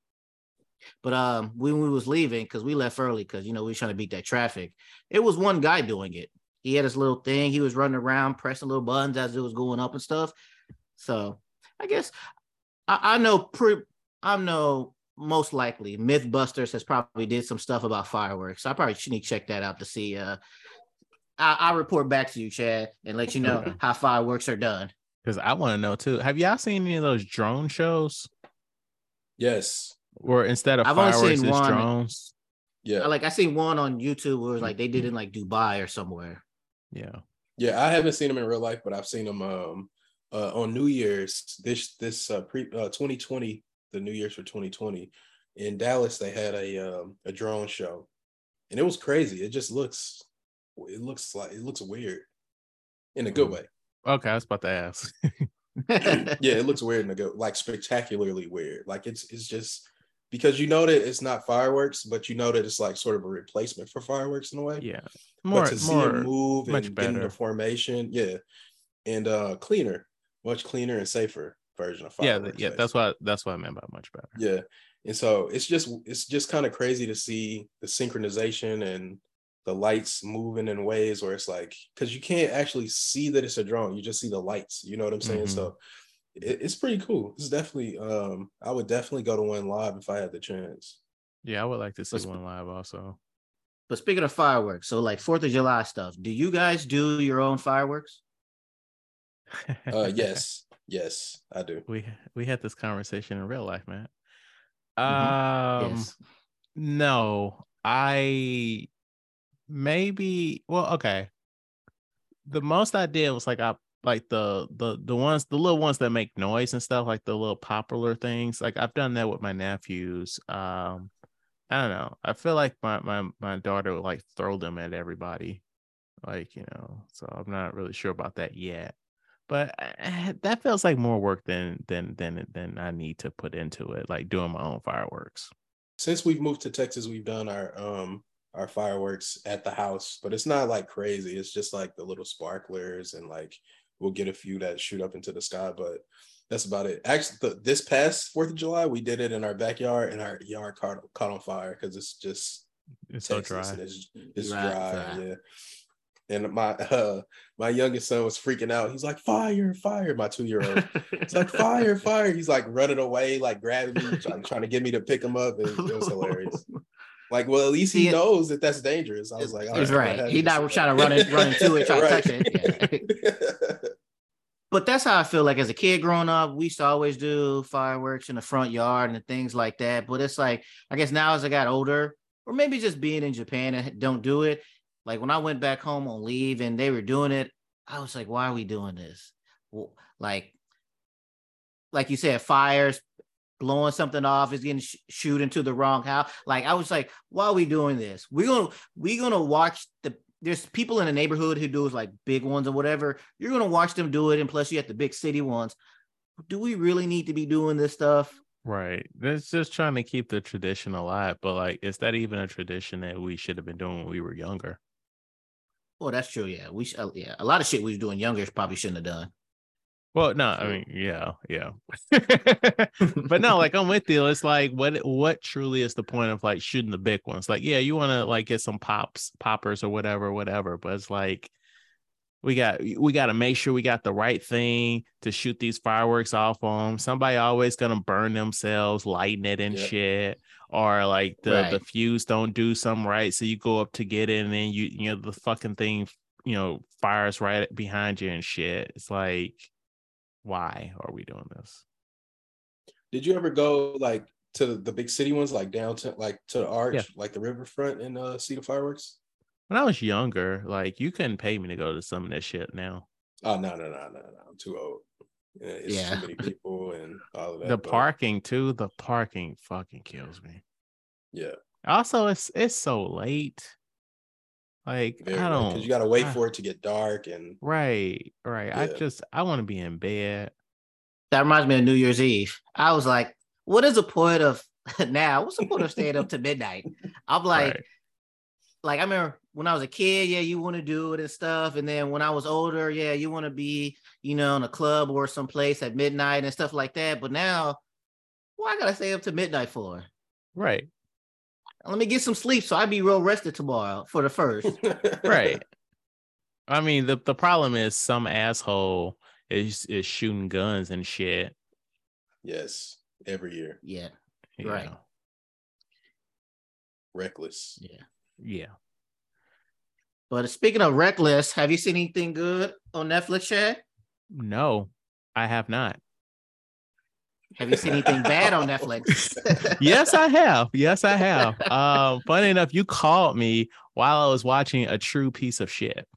But um, when we was leaving, because we left early, because you know we were trying to beat that traffic. It was one guy doing it. He had his little thing. He was running around pressing little buttons as it was going up and stuff. So I guess I, I know. Pre, I know most likely MythBusters has probably did some stuff about fireworks. So I probably should need to check that out to see. Uh, I, will report back to you, Chad, and let you know how fireworks are done. Because I want to know too. Have y'all seen any of those drone shows? Yes. Or instead of I've fireworks, it's one, drones. Yeah. Like I seen one on YouTube where it was like they did it in like Dubai or somewhere. Yeah. Yeah, I haven't seen them in real life, but I've seen them um uh, on New Year's this this uh, pre uh, 2020, the New Year's for 2020 in Dallas. They had a um, a drone show, and it was crazy. It just looks it looks like it looks weird in a good mm. way. Okay, I was about to ask. yeah, it looks weird in a good, like spectacularly weird. Like it's it's just because you know that it's not fireworks, but you know that it's like sort of a replacement for fireworks in a way. Yeah, more but to see more, it move much and better. get into formation, yeah, and uh cleaner, much cleaner and safer version of fireworks. Yeah, yeah, that's what that's what I meant by much better. Yeah, And so it's just it's just kind of crazy to see the synchronization and the lights moving in ways where it's like because you can't actually see that it's a drone, you just see the lights. You know what I'm saying? Mhm. So it, it's pretty cool. It's definitely um I would definitely go to one live if I had the chance. Yeah, I would like to see Let's- one live also. But speaking of fireworks, so like Fourth of July stuff, do you guys do your own fireworks? Uh yes, yes, I do. we we had this conversation in real life, man. Mhm. Um, yes. no, I maybe. Well, okay. The most I did was like I like the the the ones the little ones that make noise and stuff, like the little popular things. Like I've done that with my nephews. Um, I don't know. I feel like my my my daughter would like throw them at everybody, like you know. So I'm not really sure about that yet. But eh, that feels like more work than than than than I need to put into it, like doing my own fireworks. Since we've moved to Texas, we've done our um our fireworks at the house, but it's not like crazy. It's just like the little sparklers and like we'll get a few that shoot up into the sky, but that's about it. Actually, the, this past Fourth of July, we did it in our backyard, and our yard caught caught on fire because it's just It's so Texas dry. and it's it's Right, dry, dry. yeah. And my uh my youngest son was freaking out. He's like, "Fire, fire!" My two year old. It's like fire, fire. He's like running away, like grabbing me, trying, trying to get me to pick him up. And it was hilarious. Like, well, at least he it- knows that that's dangerous. I was like, all He's right, right. He's not trying to run it, run into it, try to touch it. it. But that's how I feel like as a kid growing up, we used to always do fireworks in the front yard and things like that. But it's like, I guess now as I got older, or maybe just being in Japan and don't do it. Like when I went back home on leave and they were doing it, I was like, why are we doing this? Well, like, like you said, fires, blowing something off is getting sh- shoot into the wrong house. Like I was like, why are we doing this? We're gonna we're gonna watch the there's people in the neighborhood who do like big ones or whatever. You're gonna watch them do it, and plus you have the big city ones. Do we really need to be doing this stuff? Right. It's just trying to keep the tradition alive. But like, is that even a tradition that we should have been doing when we were younger? Well, that's true. Yeah, we uh, yeah a lot of shit we was doing younger probably shouldn't have done. Well, no, I mean, yeah, yeah. but no, like I'm with you. It's like what what truly is the point of like shooting the big ones? Like, yeah, you want to like get some pops, poppers or whatever, whatever. But it's like we got we got to make sure we got the right thing to shoot these fireworks off on. Somebody always gonna burn themselves lighting it and Yep. shit, or like the the fuse don't do something right, so you go up to get it and then you you know the fucking thing you know fires right behind you and shit. It's like why are we doing this? Did you ever go like to the big city ones, like downtown, like to the arch, Yeah. like the riverfront, and uh, see the fireworks? When I was younger, like you couldn't pay me to go to some of that shit now. Oh no, no, no, no, no! I'm too old. Yeah, it's Yeah. too many people and all of that. the but parking too, the parking fucking kills me. yeah, Also, it's it's so late. Like very I don't because you got to wait I- for it to get dark and Right, right. I just I want to be in bed. That reminds me of New Year's Eve. I was like, what is the point of now? What's the point of staying up to midnight? I'm like, right. like I remember when I was a kid, yeah, you want to do it and stuff. And then when I was older, yeah, you want to be, you know, in a club or someplace at midnight and stuff like that. But now, why I gotta stay up to midnight for? Right. Let me get some sleep so I be real rested tomorrow for the first. Right. I mean, the, the problem is some asshole is is shooting guns and shit. yes, every year, yeah, you Right. know. reckless. yeah. Yeah. But speaking of reckless, have you seen anything good on Netflix, yet? No, I have not. Have you seen anything bad on Netflix? yes, I have. Yes, I have. Um, funny enough, you called me while I was watching a true piece of shit.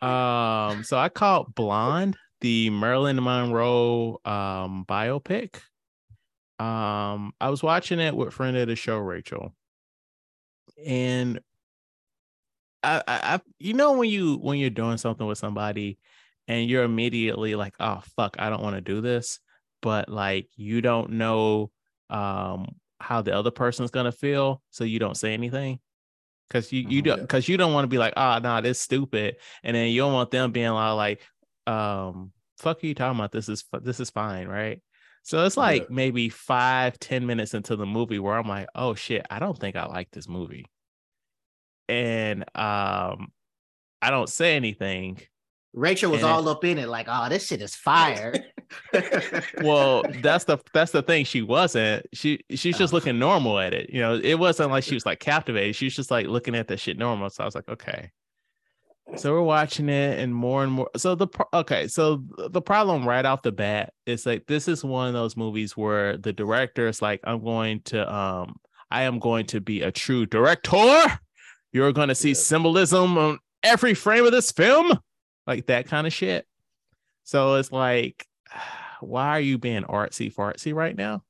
Um, so I called Blonde, the Marilyn Monroe um biopic. Um, I was watching it with friend of the show, Rachel. And I, I, I you know when you when you're doing something with somebody and you're immediately like, oh fuck, I don't want to do this, but like you don't know um how the other person's gonna feel, so you don't say anything. Cause you you Mhm. don't Yeah. cause you don't want to be like, oh no, this stupid. And then you don't want them being all like, um, fuck are you talking about? This is this is fine, right? So it's like Yeah. maybe five, ten minutes into the movie where I'm like, oh shit, I don't think I like this movie. And um I don't say anything. Rachel was And all up in it, like, oh, this shit is fire. Well, that's the that's the thing. She wasn't. She she's just Oh. looking normal at it. You know, it wasn't like she was like captivated. She was just like looking at that shit normal. So I was like, okay. So we're watching it and more and more. So the okay, so the problem right off the bat is like this is one of those movies where the director is like, I'm going to um, I am going to be a true director. You're going to see Yeah. symbolism on every frame of this film, like that kind of shit. So it's like, why are you being artsy fartsy right now?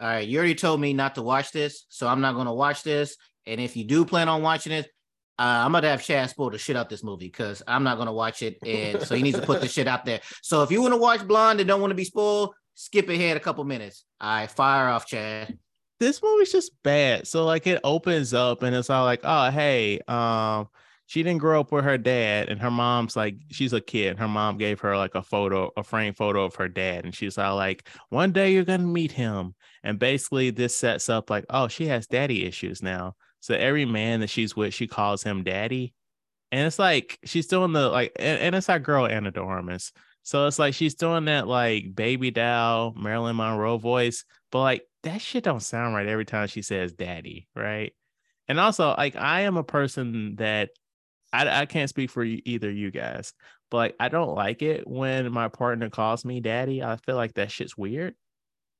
All right, you already told me not to watch this, so I'm not gonna watch this. And if you do plan on watching it, uh, I'm gonna have Chad spoil the shit out this movie because I'm not gonna watch it, and so he needs to put the shit out there. So if you want to watch Blonde and don't want to be spoiled, skip ahead a couple minutes. All right, fire off, Chad. this movie's just bad. So like it opens up and it's all like, oh hey, um, she didn't grow up with her dad, and her mom's like, she's a kid. Her mom gave her like a photo, a frame photo of her dad, and she's all like, one day you're gonna meet him. And basically, this sets up like, oh, she has daddy issues now. So every man that she's with, she calls him daddy. And it's like she's doing the like, and, and it's our girl Ana de Armas. So it's like she's doing that like baby doll Marilyn Monroe voice, but like that shit don't sound right every time she says daddy, right? And also, like I am a person that I, I can't speak for you, either you guys, but like I don't like it when my partner calls me daddy. I feel like that shit's weird.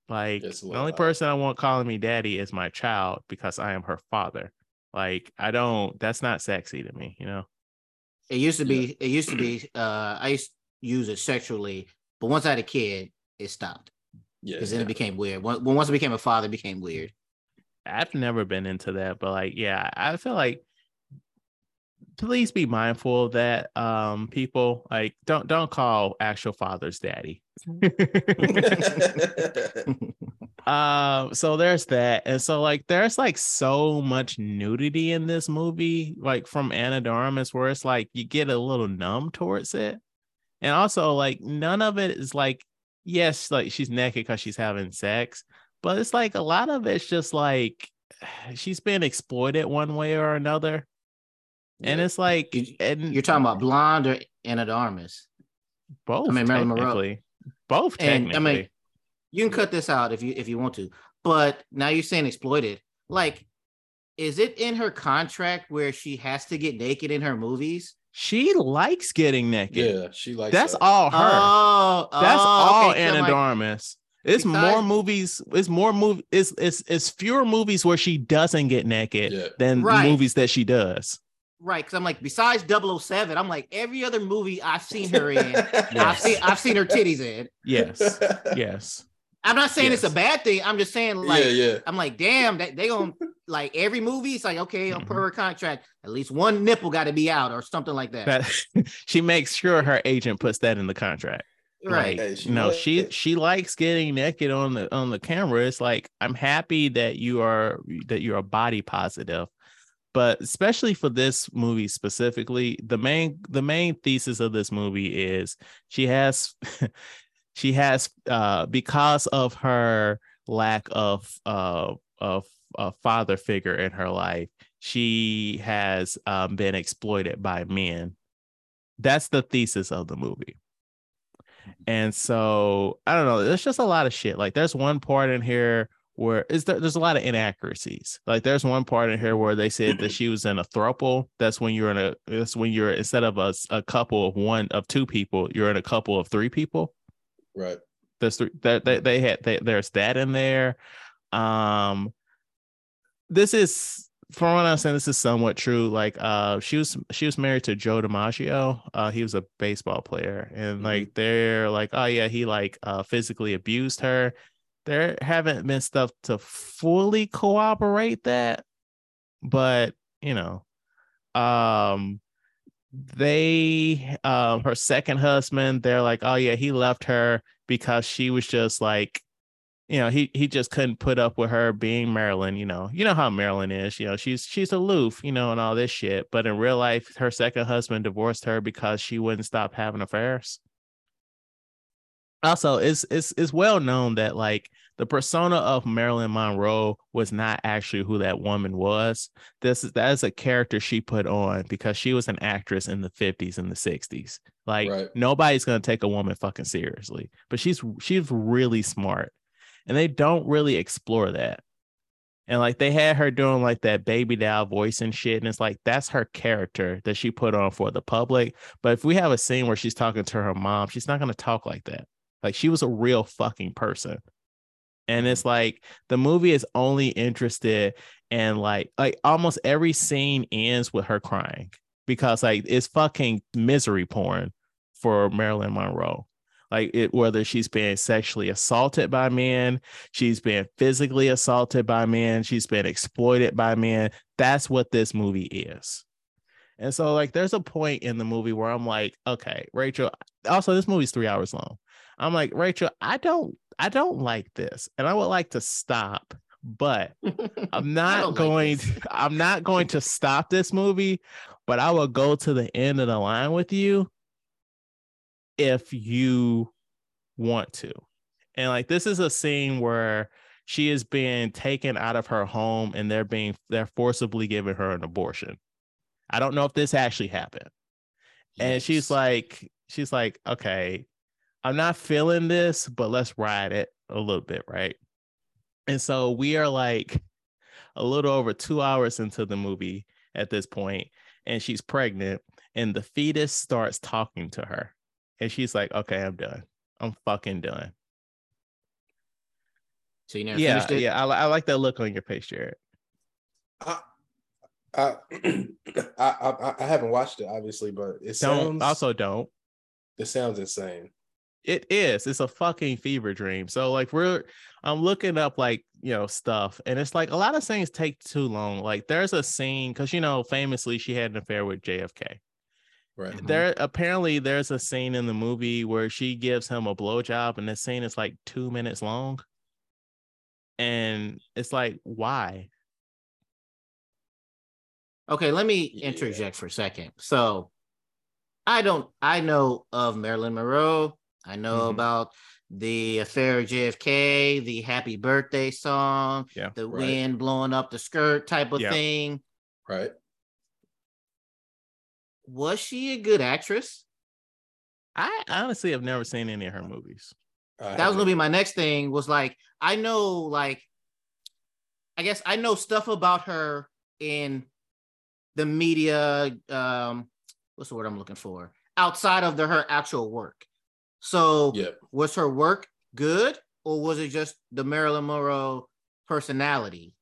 Like the only person I want calling me daddy is my child because I am her father. Like I don't. That's not sexy to me, you know. It used to be. It used to be. Uh, I used to use it sexually, but once I had a kid, it stopped Yeah. because then it became weird. When, when once I became a father, it became weird. I've never been into that, but like, yeah, I feel like please be mindful of that. Um, people like don't don't call actual fathers daddy. um, so there's that, and so like there's like so much nudity in this movie, like from Ana de Armas, where it's like you get a little numb towards it, and also like none of it is like yes, like she's naked because she's having sex, but it's like a lot of it's just like she's been exploited one way or another. And it's like, You- and You're talking about Blonde or Ana de Armas? both. I mean, Marilyn Monroe. technically. Both And, I mean, You can cut this out if you if you want to, but now you're saying exploited. Like, is it in her contract where she has to get naked in her movies? she likes getting naked. yeah, she likes That's that. all her. Oh, oh That's oh, all okay, so Anna like- de Armas. It's more movies. It's more movie. It's it's it's fewer movies where she doesn't get naked Yeah. than Right. movies that she does. Right, because I'm like, besides 007, I'm like every other movie I've seen her in, I've seen I've seen her titties in. Yes. yes. I'm not saying it's a bad thing. I'm just saying like yeah, yeah. I'm like, damn, that they gonna like every movie. It's like, okay, on Mhm. per contract, at least one nipple got to be out or something like that. That she makes sure her agent puts that in the contract. right. Like, Hey, she no, she it. she likes getting naked on the on the camera. It's like I'm happy that you are that you're a body positive, but especially for this movie specifically, the main the main thesis of this movie is she has she has uh because of her lack of uh of a father figure in her life, she has um, been exploited by men. That's the thesis of the movie. And so I don't know. There's just a lot of shit. Like there's one part in here where is there, there's a lot of inaccuracies. Like there's one part in here where they said that she was in a throuple. That's when you're in a that's when you're instead of a, a couple of one of two people, you're in a couple of three people. Right. There's three that they, they had they, there's that in there. Um this is from what I'm saying, this is somewhat true. Like uh she was she was married to Joe DiMaggio. Uh he was a baseball player. And Mhm. like they're like, oh yeah, he like uh physically abused her. There haven't been stuff to fully corroborate that, but you know, um they um her second husband they're like oh yeah he left her because she was just like you know he he just couldn't put up with her being marilyn you know. You know how marilyn is you know she's she's aloof you know and all this shit but in real life her second husband divorced her because she wouldn't stop having affairs also it's it's it's well known that like the persona of Marilyn Monroe was not actually who that woman was. This is that is a character she put on because she was an actress in the 50s and the 60s. Like Right. nobody's gonna take a woman fucking seriously, but she's she's really smart, and they don't really explore that. And like they had her doing like that baby doll voice and shit, and it's like that's her character that she put on for the public. But if we have a scene where she's talking to her mom, she's not gonna talk like that. Like she was a real fucking person. And it's mm. like the movie is only interested in like like almost every scene ends with her crying because like it's fucking misery porn for Marilyn Monroe. Like it whether she's being sexually assaulted by men, she's been physically assaulted by men, she's been exploited by men. That's what this movie is. And so like there's a point in the movie where I'm like, okay, Rachel, also this movie's 3 hours long. I'm like, Rachel, I don't I don't like this. And I would like to stop, but I'm not don't like going. I'm not going to stop this movie, but I will go to the end of the line with you if you want to. And like this is a scene where she is being taken out of her home and they're being they're forcibly giving her an abortion. I don't know if this actually happened. And she's like, she's like, okay, I'm not feeling this, but let's ride it a little bit, right? And so we are like a little over two hours into the movie at this point, and she's pregnant, and the fetus starts talking to her. And she's like, okay, I'm done. I'm fucking done. So you never yeah, finished it? yeah. I, I like that look on your face, Jared. I, I, I, I, I haven't watched it obviously, but it Don't sounds also don't. it sounds insane. It is. It's a fucking fever dream. So like we're I'm looking up like, you know, stuff and it's like a lot of things take too long. Like there's a scene cuz you know, famously she had an affair with JFK. Right. Mhm. There apparently there's a scene in the movie where she gives him a blowjob and the scene is like 2 minutes long. And it's like why? Okay, let me Yeah. interject for a second. So I don't I know of Marilyn Monroe. I know Mhm. about the affair of JFK, the happy birthday song, Yeah. the Right. wind blowing up the skirt type of Yeah. thing. Right. Was she a good actress? I honestly have never seen any of her movies. I that was gonna be my next thing was like i know like i guess i know stuff about her in the media um what's the word i'm looking for outside of the her actual work so Yeah. was her work good or was it just the marilyn monroe personality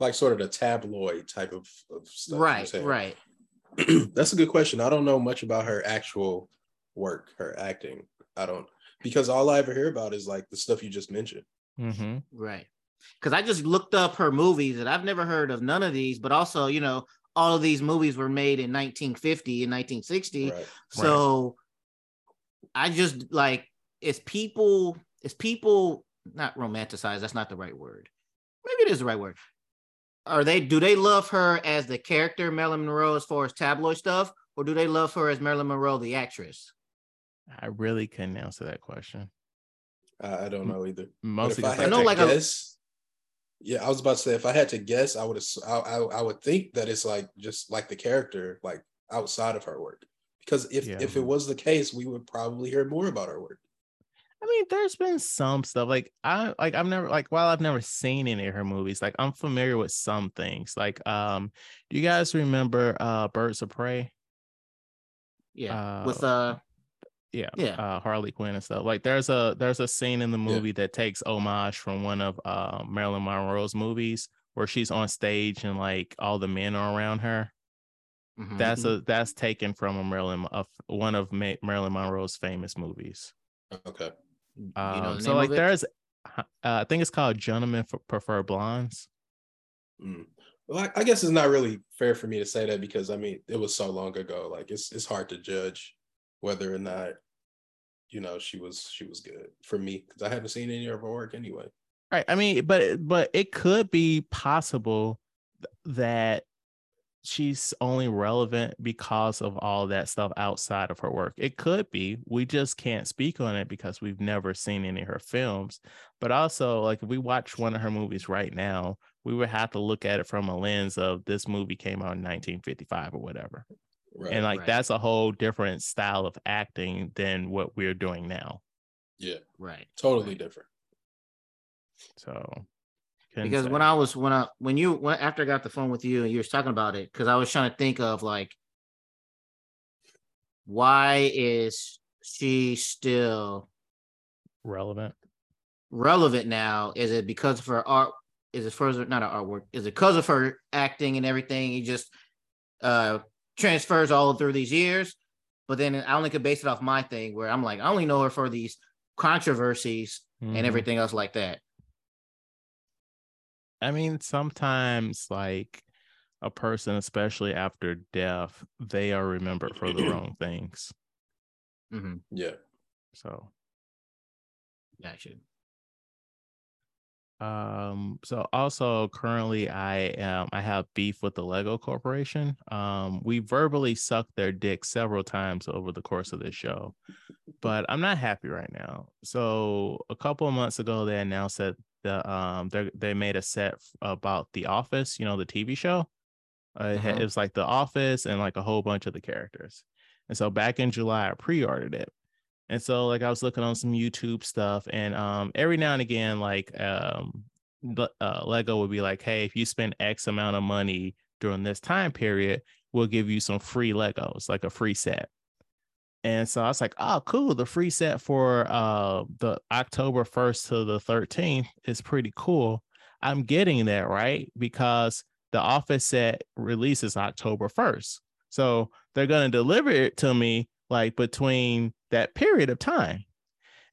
like sort of the tabloid type of, of stuff. right right That's a good question. I don't know much about her actual work, her acting. I don't because all I ever hear about is like the stuff you just mentioned. Mm-hmm. Right. Because I just looked up her movies and I've never heard of none of these, but also, you know, all of these movies were made in 1950 and 1960. Right. So I just like it's people, it's people not romanticize, that's not the right word. Maybe it is the right word. Are they do they love her as the character Marilyn Monroe as far as tabloid stuff, or do they love her as Marilyn Monroe, the actress? I really couldn't answer that question. I, I don't know either. But Mostly if I had I know, to like, a- yeah, I was about to say if I had to guess, I would ass- I, I, I would think that it's like just like the character, like outside of her work. Because if Yeah. if it was the case, we would probably hear more about our work. I mean, there's been some stuff like I like I've never like while I've never seen any of her movies, like I'm familiar with some things. Like, um, do you guys remember uh Birds of Prey? Yeah. Uh, With uh Yeah, Yeah. uh, Harley Quinn and stuff. Like, there's a there's a scene in the Yeah. movie that takes homage from one of uh Marilyn Monroe's movies where she's on stage and like all the men are around her. Mhm. That's a that's taken from a Marilyn of one of Ma- Marilyn Monroe's famous movies. Okay. you know Um, the so like there's uh, I think it's called Gentlemen F- Prefer Blondes. Mm. Well, I, I guess it's not really fair for me to say that because I mean it was so long ago. Like it's it's hard to judge whether or not you know she was she was good for me because I haven't seen any of her work anyway. Right. I mean, but but it could be possible that she's only relevant because of all that stuff outside of her work. It could be. We just can't speak on it because we've never seen any of her films. But also, like if we watch one of her movies right now, we would have to look at it from a lens of this movie came out in 1955 or whatever. Right. and like right. that's a whole different style of acting than what we're doing now. yeah, Right. totally different. So couldn't because when I was when I when you when after I got the phone with you and you were talking about it, because I was trying to think of like why is she still relevant, relevant now? Is it because of her art? Is it further not her artwork? Is it because of her acting and everything? He just uh transfers all through these years. But then I only could base it off my thing where I'm like, I only know her for these controversies Mhm. and everything else like that. I mean, sometimes like a person, especially after death, they are remembered for the wrong things. hmm Yeah. So Gotcha. Um, so also currently I am I have beef with the Lego Corporation. Um, we verbally sucked their dick several times over the course of this show, but I'm not happy right now. So a couple of months ago, they announced that the um they they made a set about The Office, you know, the TV show. Uh, it, had, Mhm. it was like The Office and like a whole bunch of the characters. And so back in July, I pre-ordered it. And so like I was looking on some YouTube stuff and um every now and again like um uh, Lego would be like, "Hey, if you spend X amount of money during this time period, we'll give you some free Legos, like a free set." And so I was like, "Oh, cool, the free set for uh the October 1st to the 13th is pretty cool. I'm getting that, right? Because the Office set releases October 1st. So they're going to deliver it to me like between that period of time.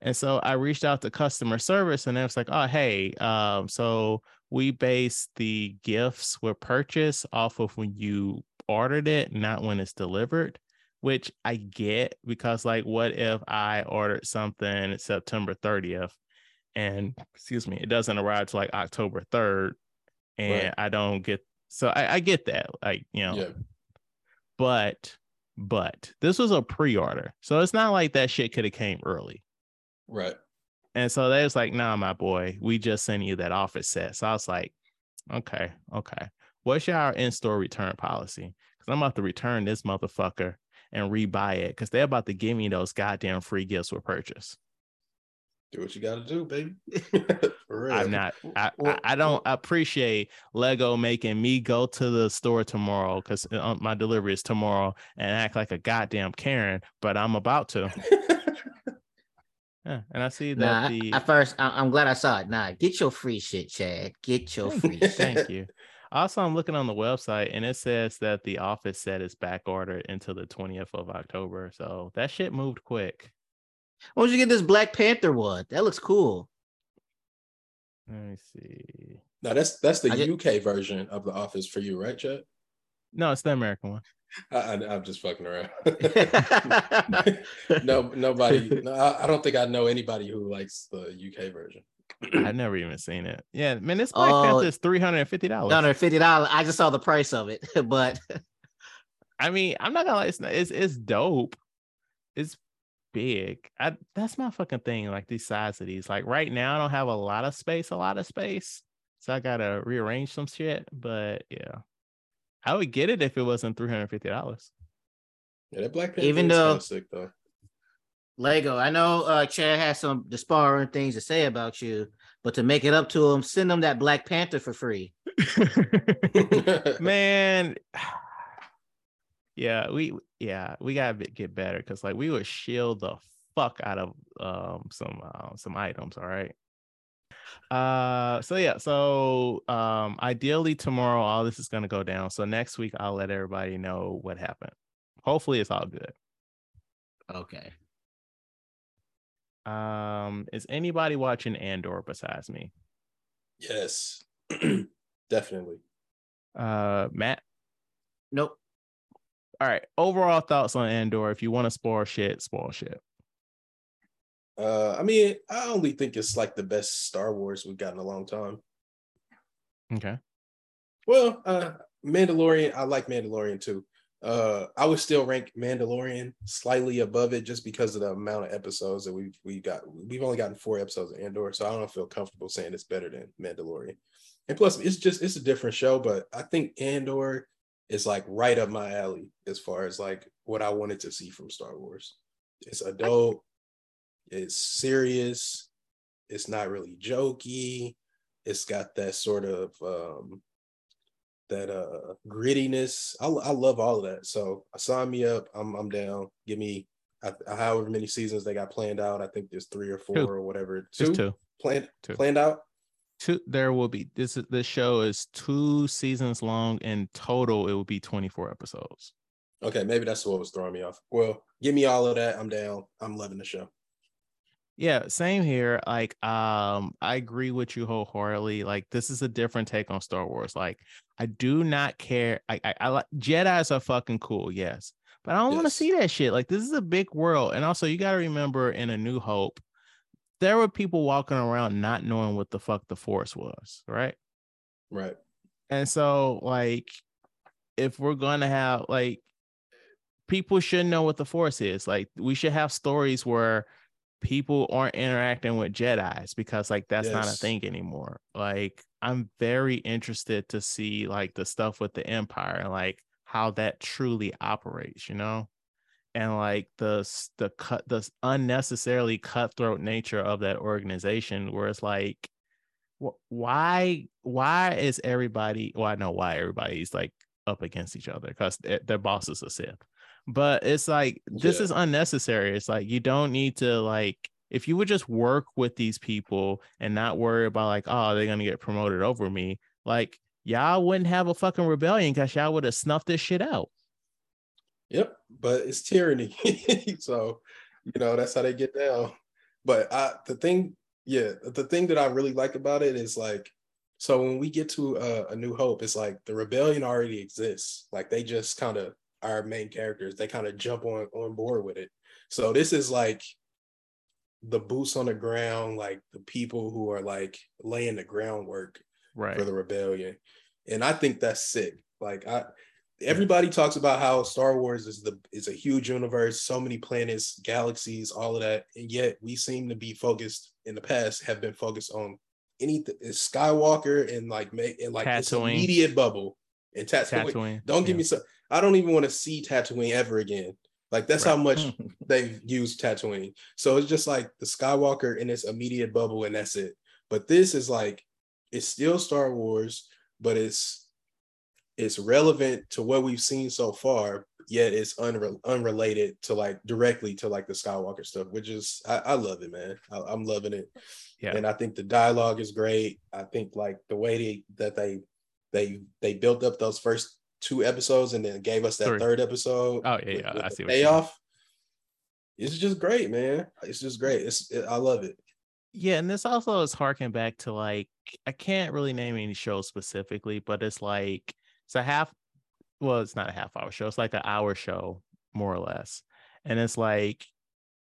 And so I reached out to customer service and it was like, oh, hey, um, so we base the gifts with purchase off of when you ordered it, not when it's delivered, which I get because, like, what if I ordered something September 30th and, excuse me, it doesn't arrive till like October 3rd and Right. I don't get, so I, I get that, like, you know, Yeah. but but this was a pre-order so it's not like that shit could have came early Right. and so they was like nah my boy we just sent you that office set so i was like okay okay what's your in-store return policy because i'm about to return this motherfucker and rebuy it because they're about to give me those goddamn free gifts with purchase Do what you got to do, baby. For real. i'm not I, I, Well- I don't appreciate lego making me go to the store tomorrow because uh, um, my delivery is tomorrow and act like a goddamn karen but i'm about to Yeah, and I see that Nah, the at first, I- I'm glad I saw it. Nah, get your free shit, Chad. Get your free shit. thank you. Also, I'm looking on the website and it says that the office set is back ordered until the 20th of October. So that shit moved quick. Why don't you get this Black Panther one? That looks cool. Let me see. no, that's that's the get- UK version of the Office for you, right, Chad? No, it's the American one. I, I, I'm just fucking around. no, nobody. No, I, I don't think I know anybody who likes the UK version. I've never even seen it. Yeah, man, this Black Oh, Panther is $350. Under fifty dollars. I just saw the price of it, but I mean, I'm not gonna lie, it's, not- it's it's dope. It's big. I that's my fucking thing. Like these size of these. Like right now, I don't have a lot of space, a lot of space. So I gotta rearrange some shit. But yeah. I would get it if it wasn't three hundred fifty dollars. Yeah, that Black Panther Even is though- kinda sick though. Lego. I know uh Chad has some disparaging things to say about you, but to make it up to him, send him that Black Panther for free. Man, yeah, we yeah we gotta be- get better because like we would shield the fuck out of um some uh, some items. All right. Uh, so yeah, so um, ideally tomorrow all this is gonna go down. So next week I'll let everybody know what happened. Hopefully it's all good. Okay. Um, is anybody watching Andor besides me? yes, definitely. Uh, Matt. Nope. All right. Overall thoughts on Andor. If you want to spoil shit, spoil shit. Uh, I mean, I only think it's like the best Star Wars we've got in a long time. Okay. Well, uh, Mandalorian, I like Mandalorian too. Uh, I would still rank Mandalorian slightly above it just because of the amount of episodes that we've we got. We've only gotten four episodes of Andor, so I don't feel comfortable saying it's better than Mandalorian. And plus, it's just it's a different show, but I think Andor is like right up my alley as far as like what I wanted to see from Star Wars. It's adult, it's serious, it's not really jokey. It's got that sort of um that uh grittiness. I, I love all of that. So sign me up. I'm I'm down. Give me however many seasons they got planned out. I think there's three or four two. or whatever. Two, Just two. planned two. planned out. Two. There will be this. This show is two seasons long. In total, it will be 24 episodes. Okay, maybe that's what was throwing me off. Well, give me all of that. I'm down. I'm loving the show. Yeah, same here. Like, um, I agree with you wholeheartedly. Like, this is a different take on Star Wars. Like, I do not care. I, I, I like Jedi's are fucking cool, yes, but I don't yes. want to see that shit. Like, this is a big world, and also you got to remember, in A New Hope, there were people walking around not knowing what the fuck the Force was, right? Right. And so, like, if we're gonna have like, people should know what the Force is. Like, we should have stories where people aren't interacting with Jedi's because like that's yes. not a thing anymore. Like I'm very interested to see like the stuff with the Empire and like how that truly operates, you know? And like the the cut the unnecessarily cutthroat nature of that organization where it's like why why is everybody well I know why everybody's like up against each other because their boss is a Sith but it's like this yeah. is unnecessary it's like you don't need to like if you would just work with these people and not worry about like oh they're gonna get promoted over me like y'all wouldn't have a fucking rebellion because y'all would have snuffed this shit out yep but it's tyranny so you know that's how they get down but i the thing yeah the thing that i really like about it is like so when we get to a new hope it's like the rebellion already exists like they just kind of our main characters. They kind of jump on on board with it. So this is like the boots on the ground, like the people who are like laying the groundwork right. for the rebellion. And I think that's sick. Like I everybody talks about how Star Wars is the is a huge universe, so many planets, galaxies, all of that. And yet we seem to be focused in the past, have been focused on anything Skywalker and like make and like this immediate bubble and Tatooine. Tatooine. Don't give yeah. me some I don't even want to see Tatooine ever again. Like that's right. how much they've used Tatooine. So it's just like the Skywalker in its immediate bubble, and that's it. But this is like it's still Star Wars, but it's it's relevant to what we've seen so far, yet it's unre- unrelated to like directly to like the Skywalker stuff, which is I, I love it, man. I, am loving it. Yeah. And I think the dialogue is great. I think like the way they, that they they they built up those first two episodes and then gave us that Three. third episode. Oh yeah, yeah. With I see. The payoff. It's just great, man. It's just great. It's it, I love it. Yeah, and this also is harking back to like I can't really name any shows specifically, but it's like it's a half. Well, it's not a half hour show. It's like an hour show, more or less, and it's like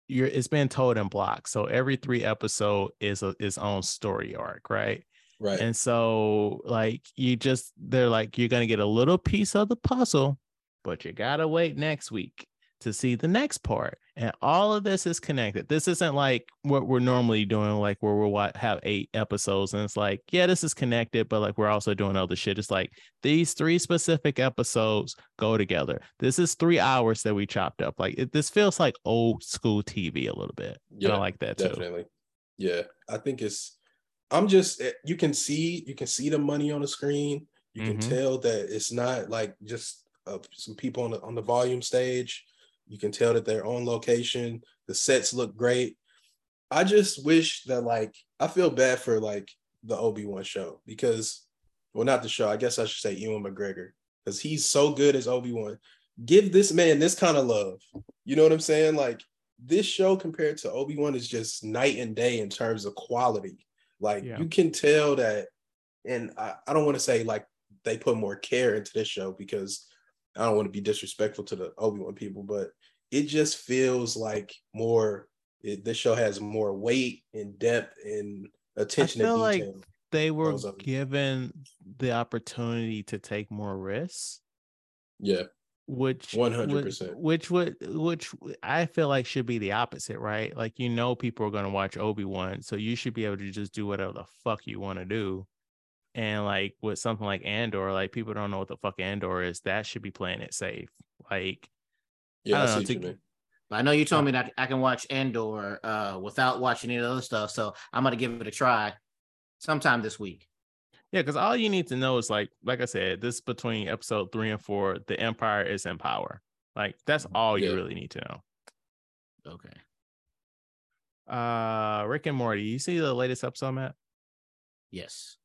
you're. It's been told in blocks, so every three episode is a its own story arc, right? Right. And so, like, you just, they're like, you're going to get a little piece of the puzzle, but you got to wait next week to see the next part. And all of this is connected. This isn't like what we're normally doing, like where we'll have eight episodes and it's like, yeah, this is connected, but like we're also doing other shit. It's like these three specific episodes go together. This is three hours that we chopped up. Like it, this feels like old school TV a little bit. Yeah, I like that definitely. too. Definitely. Yeah. I think it's, I'm just eh, you can see you can see the money on the screen. You can mm-hmm. tell that it's not like just uh, some people on the on the volume stage. You can tell that they're on location. The sets look great. I just wish that like I feel bad for like the Obi Wan show because well not the show. I guess I should say Ewan McGregor because he's so good as Obi Wan. Give this man this kind of love. You know what I'm saying? Like this show compared to Obi Wan is just night and day in terms of quality. Like yeah. you can tell that, and I, I don't want to say like they put more care into this show because I don't want to be disrespectful to the Obi Wan people, but it just feels like more. It, this show has more weight and depth and attention. I feel like they were given the opportunity to take more risks Yeah, which 100% which would which I feel like should be the opposite, right? Like you know people are gonna watch Obi Wan, so you should be able to just do whatever the fuck you want to do. And like with something like Andor, like people don't know what the fuck Andor is. That should be playing it safe. Like Yeah, I I, don't know, see what you to- But I know you told me that I can watch Andor uh, without watching any other stuff, so I'm gonna give it a try sometime this week. Yeah, because all you need to know is like like I said, this between episode three and four, the Empire is in power. Like that's all you Yeah. really need to know. Okay. Uh Rick and Morty, you see the latest episode, Matt? Yes.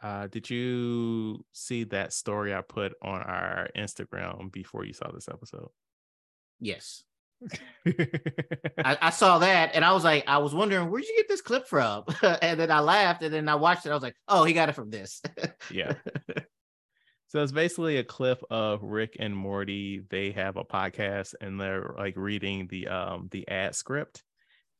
Uh, did you see that story I put on our Instagram before you saw this episode? Yes. I, I saw that and I was like, I was wondering where'd you get this clip from? and then I laughed and then I watched it. I was like, oh, he got it from this. yeah. So it's basically a clip of Rick and Morty. They have a podcast and they're like reading the um the ad script.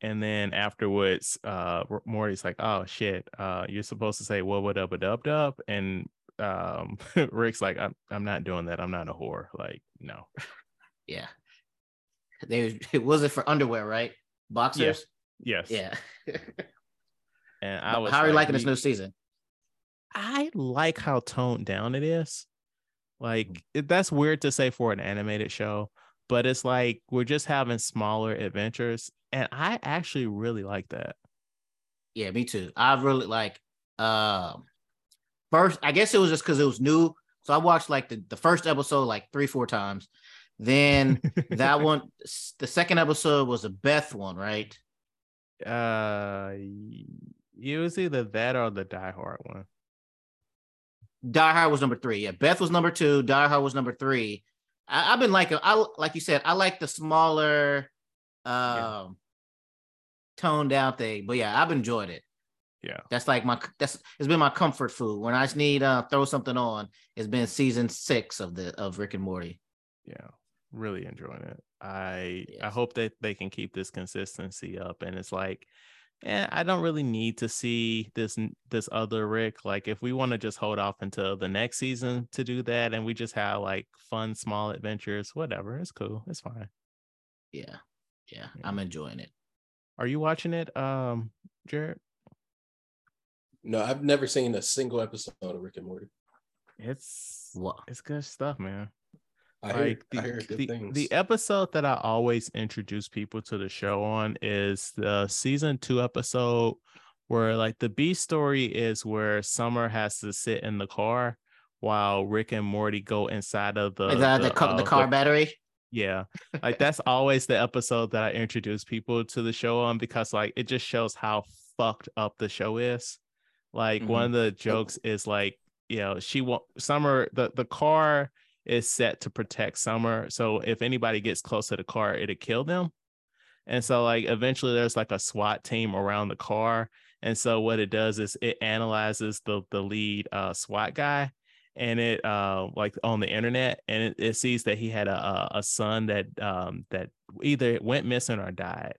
And then afterwards, uh Morty's like, oh shit, uh you're supposed to say what would up a dub dub. And um Rick's like, I'm I'm not doing that. I'm not a whore. Like, no. yeah. They it was it for underwear, right? Boxers? Yes. Yeah. And I was How are you liking this new season? I like how toned down it is. Like it, that's weird to say for an animated show, but it's like we're just having smaller adventures, and I actually really like that. Yeah, me too. I really like um first I guess it was just because it was new. So I watched like the, the first episode like three, four times. Then that one the second episode was a Beth one, right? uh, it was either that or the Die Hard one. Die Hard was number three. Yeah, Beth was number two. Die Hard was number three. I, I've been liking. I like you said. I like the smaller, um, Yeah. toned down thing. But yeah, I've enjoyed it. Yeah, That's like my. That's it's been my comfort food when I just need uh throw something on. It's been season six of the of Rick and Morty. yeah, really enjoying it. I I hope that they can keep this consistency up, and it's like. And I don't really need to see this this other Rick. Like, if we want to just hold off until the next season to do that, and we just have like fun small adventures, whatever, it's cool. It's fine. Yeah, yeah, Yeah. I'm enjoying it. Are you watching it, um, Jared? No, I've never seen a single episode of Rick and Morty. It's What? it's good stuff, man. I like the, I hear good the, the episode that I always introduce people to the show on is the season two episode where like the B story is where Summer has to sit in the car while Rick and Morty go inside of the the, the, ca- uh, the car battery. yeah, like that's always the episode that I introduce people to the show on because like it just shows how fucked up the show is. Like one of the jokes is like, you know, she won't Summer the the car is set to protect Summer. So if anybody gets close to the car, it'll kill them. And so like eventually there's like a SWAT team around the car. And so what it does is it analyzes the the lead uh SWAT guy and it uh like on the internet and it, it sees that he had a a- son that um that either went missing or died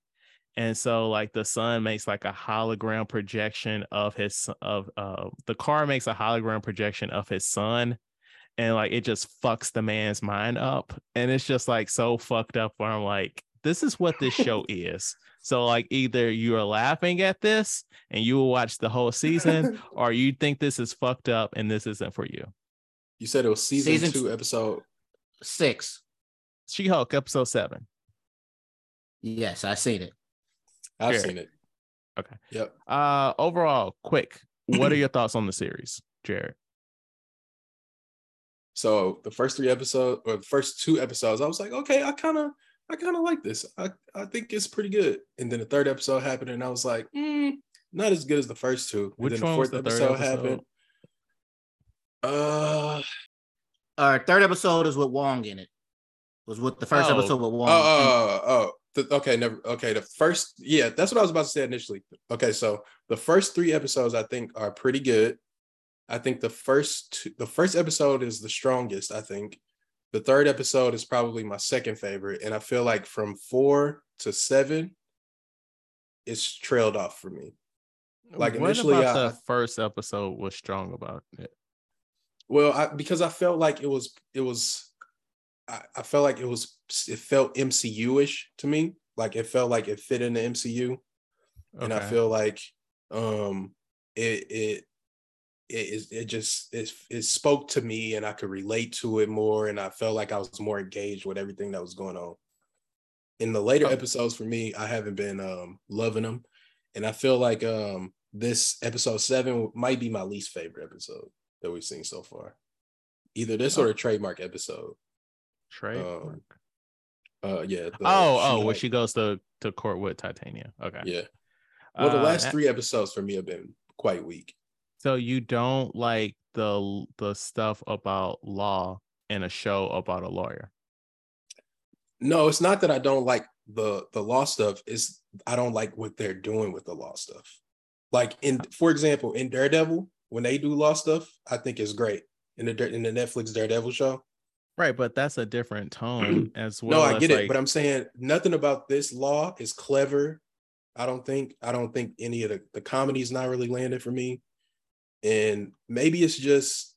and so like the son makes like a hologram projection of his of uh the car makes a hologram projection of his son and like it just fucks the man's mind up and it's just like so fucked up where i'm like this is what this show is so like either you're laughing at this and you will watch the whole season or you think this is fucked up and this isn't for you you said it was season, Season two, episode. Six. she-hulk episode seven Yes, I seen it. I've Sure. seen it. Okay. Yep. uh overall quick what are your thoughts on the series jared So the first three episodes or the first two episodes, I was like, okay, I kind of, I kind of like this. I, I think it's pretty good. And then the third episode happened, and I was like, mm, not as good as the first two. And which then the one was fourth the third episode happened. Uh, Our third episode is with Wong in it. Was with the first Oh. episode with oh, Wong. oh, oh, oh. The- okay, never. Okay, the first, yeah, that's what I was about to say initially. Okay, so the first three episodes I think are pretty good. I think the first, two, the first episode is the strongest. I think the third episode is probably my second favorite, and I feel like from four to seven, it's trailed off for me. Like, what initially, about I- the first episode was strong about it Well, I, because I felt like it was it was I, I felt like it was it felt MCU-ish to me. Like it felt like it fit in the MCU. And I feel like um it it it, it just it, it spoke to me and I could relate to it more and I felt like I was more engaged with everything that was going on. In the later Oh. episodes for me, I haven't been um loving them. And I feel like um this episode seven might be my least favorite episode that we've seen so far. Either this or the trademark episode. Trey. um, Uh yeah. the oh, oh, where like- she goes to to court with Titania. Okay. yeah. Well, the Uh, last three episodes for me have been quite weak. So you don't like the the stuff about law in a show about a lawyer. No, it's not that I don't like the the law stuff. It's I don't like what they're doing with the law stuff. Like in, uh. for example, in Daredevil, when they do law stuff, I think it's great in the in the Netflix Daredevil show. Right, but that's a different tone as well. no, I get it, like- but I'm saying nothing about this law is clever. I don't think I don't think any of the the comedy's not really landing for me, and maybe it's just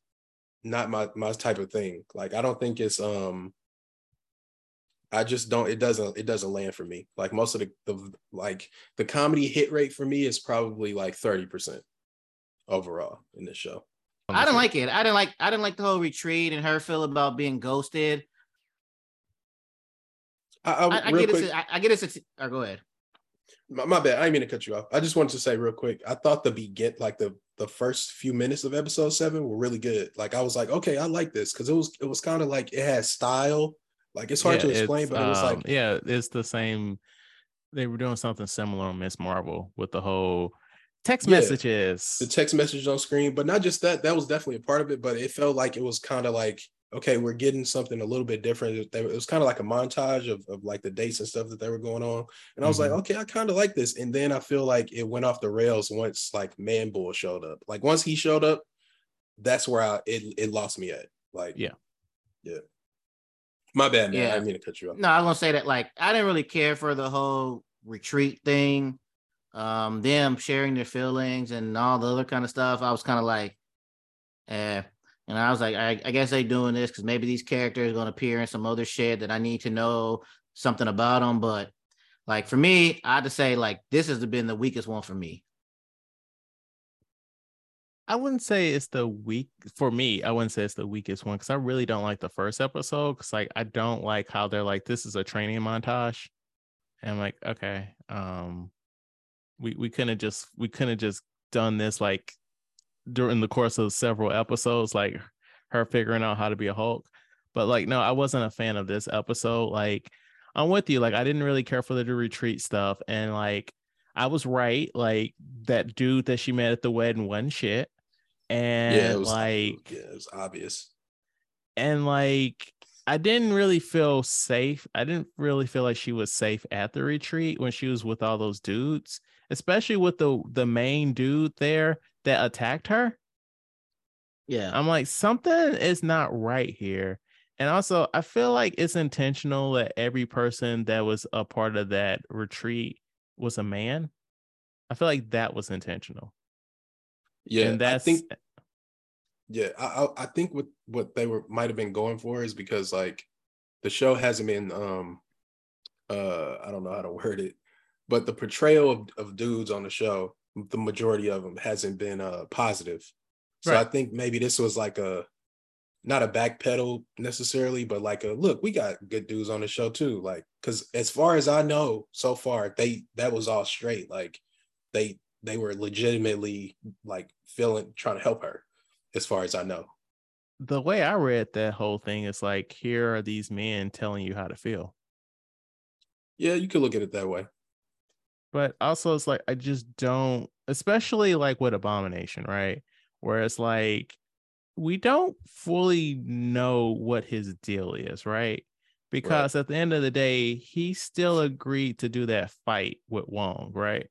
not my my type of thing. Like I don't think it's um. I just don't. It doesn't. It doesn't land for me. Like most of the the like the comedy hit rate for me is probably like thirty percent overall in this show. I didn't like it. I didn't like. I didn't like the whole retreat and her feel about being ghosted. I, I, I, get quick, it. I, I get it. Or go ahead. My, my bad. I didn't mean to cut you off. I just wanted to say real quick. I thought the begin like the the first few minutes of episode seven were really good. Like I was like, okay, I like this because it was it was kind of like it had style. Like it's hard Yeah, to explain, but it was like um, yeah, it's the same. They were doing something similar on Miss Marvel with the whole text Yeah, messages. the text message on screen. But not just that. That was definitely a part of it. But it felt like it was kind of like okay, we're getting something a little bit different. It, it was kind of like a montage of, of like the dates and stuff that they were going on. And I was Mhm. like, okay, I kind of like this. And then I feel like it went off the rails once like Man Bull showed up. Like once he showed up, that's where I it, it lost me at. Like, Yeah. Yeah. My bad, man. I Yeah. didn't mean to cut you off. No, I was gonna say that. Like, I didn't really care for the whole retreat thing. Um, them sharing their feelings and all the other kind of stuff. I was kind of like, eh. And I was like, I, I guess they're doing this because maybe these characters are gonna appear in some other shit that I need to know something about them. But like for me, I had to say like this has been the weakest one for me. I wouldn't say it's the weak for me. I wouldn't say it's the weakest one because I really don't like the first episode. Because like I don't like how they're like this is a training montage, and I'm like okay, um, we we couldn't just we couldn't have just done this like during the course of several episodes, like her figuring out how to be a Hulk. But like no, I wasn't a fan of this episode. Like I'm with you. Like I didn't really care for the retreat stuff, and like I was right. Like that dude that she met at the wedding wasn't shit. And yeah, was like yeah, it was obvious. and like I didn't really feel safe. I didn't really feel like she was safe at the retreat when she was with all those dudes, especially with the the main dude there that attacked her. Yeah. I'm like something is not right here. And also, I feel like it's intentional that every person that was a part of that retreat was a man. I feel like that was intentional. Yeah, and that's I think yeah, I I, I think what what they were might have been going for is because like the show hasn't been um uh I don't know how to word it, but the portrayal of, of dudes on the show, the majority of them hasn't been uh positive. So I think maybe this was like a not a backpedal necessarily, but like a look, we got good dudes on the show too. Like, cause as far as I know so far, they that was all straight. Like they they were legitimately like feeling trying to help her, as far as I know. the way I read that whole thing is like, here are these men telling you how to feel. Yeah, you could look at it that way. But also, it's like, I just don't, especially like with Abomination, right? Where it's like, we don't fully know what his deal is, right? Because at the end of the day, he still agreed to do that fight with Wong, right?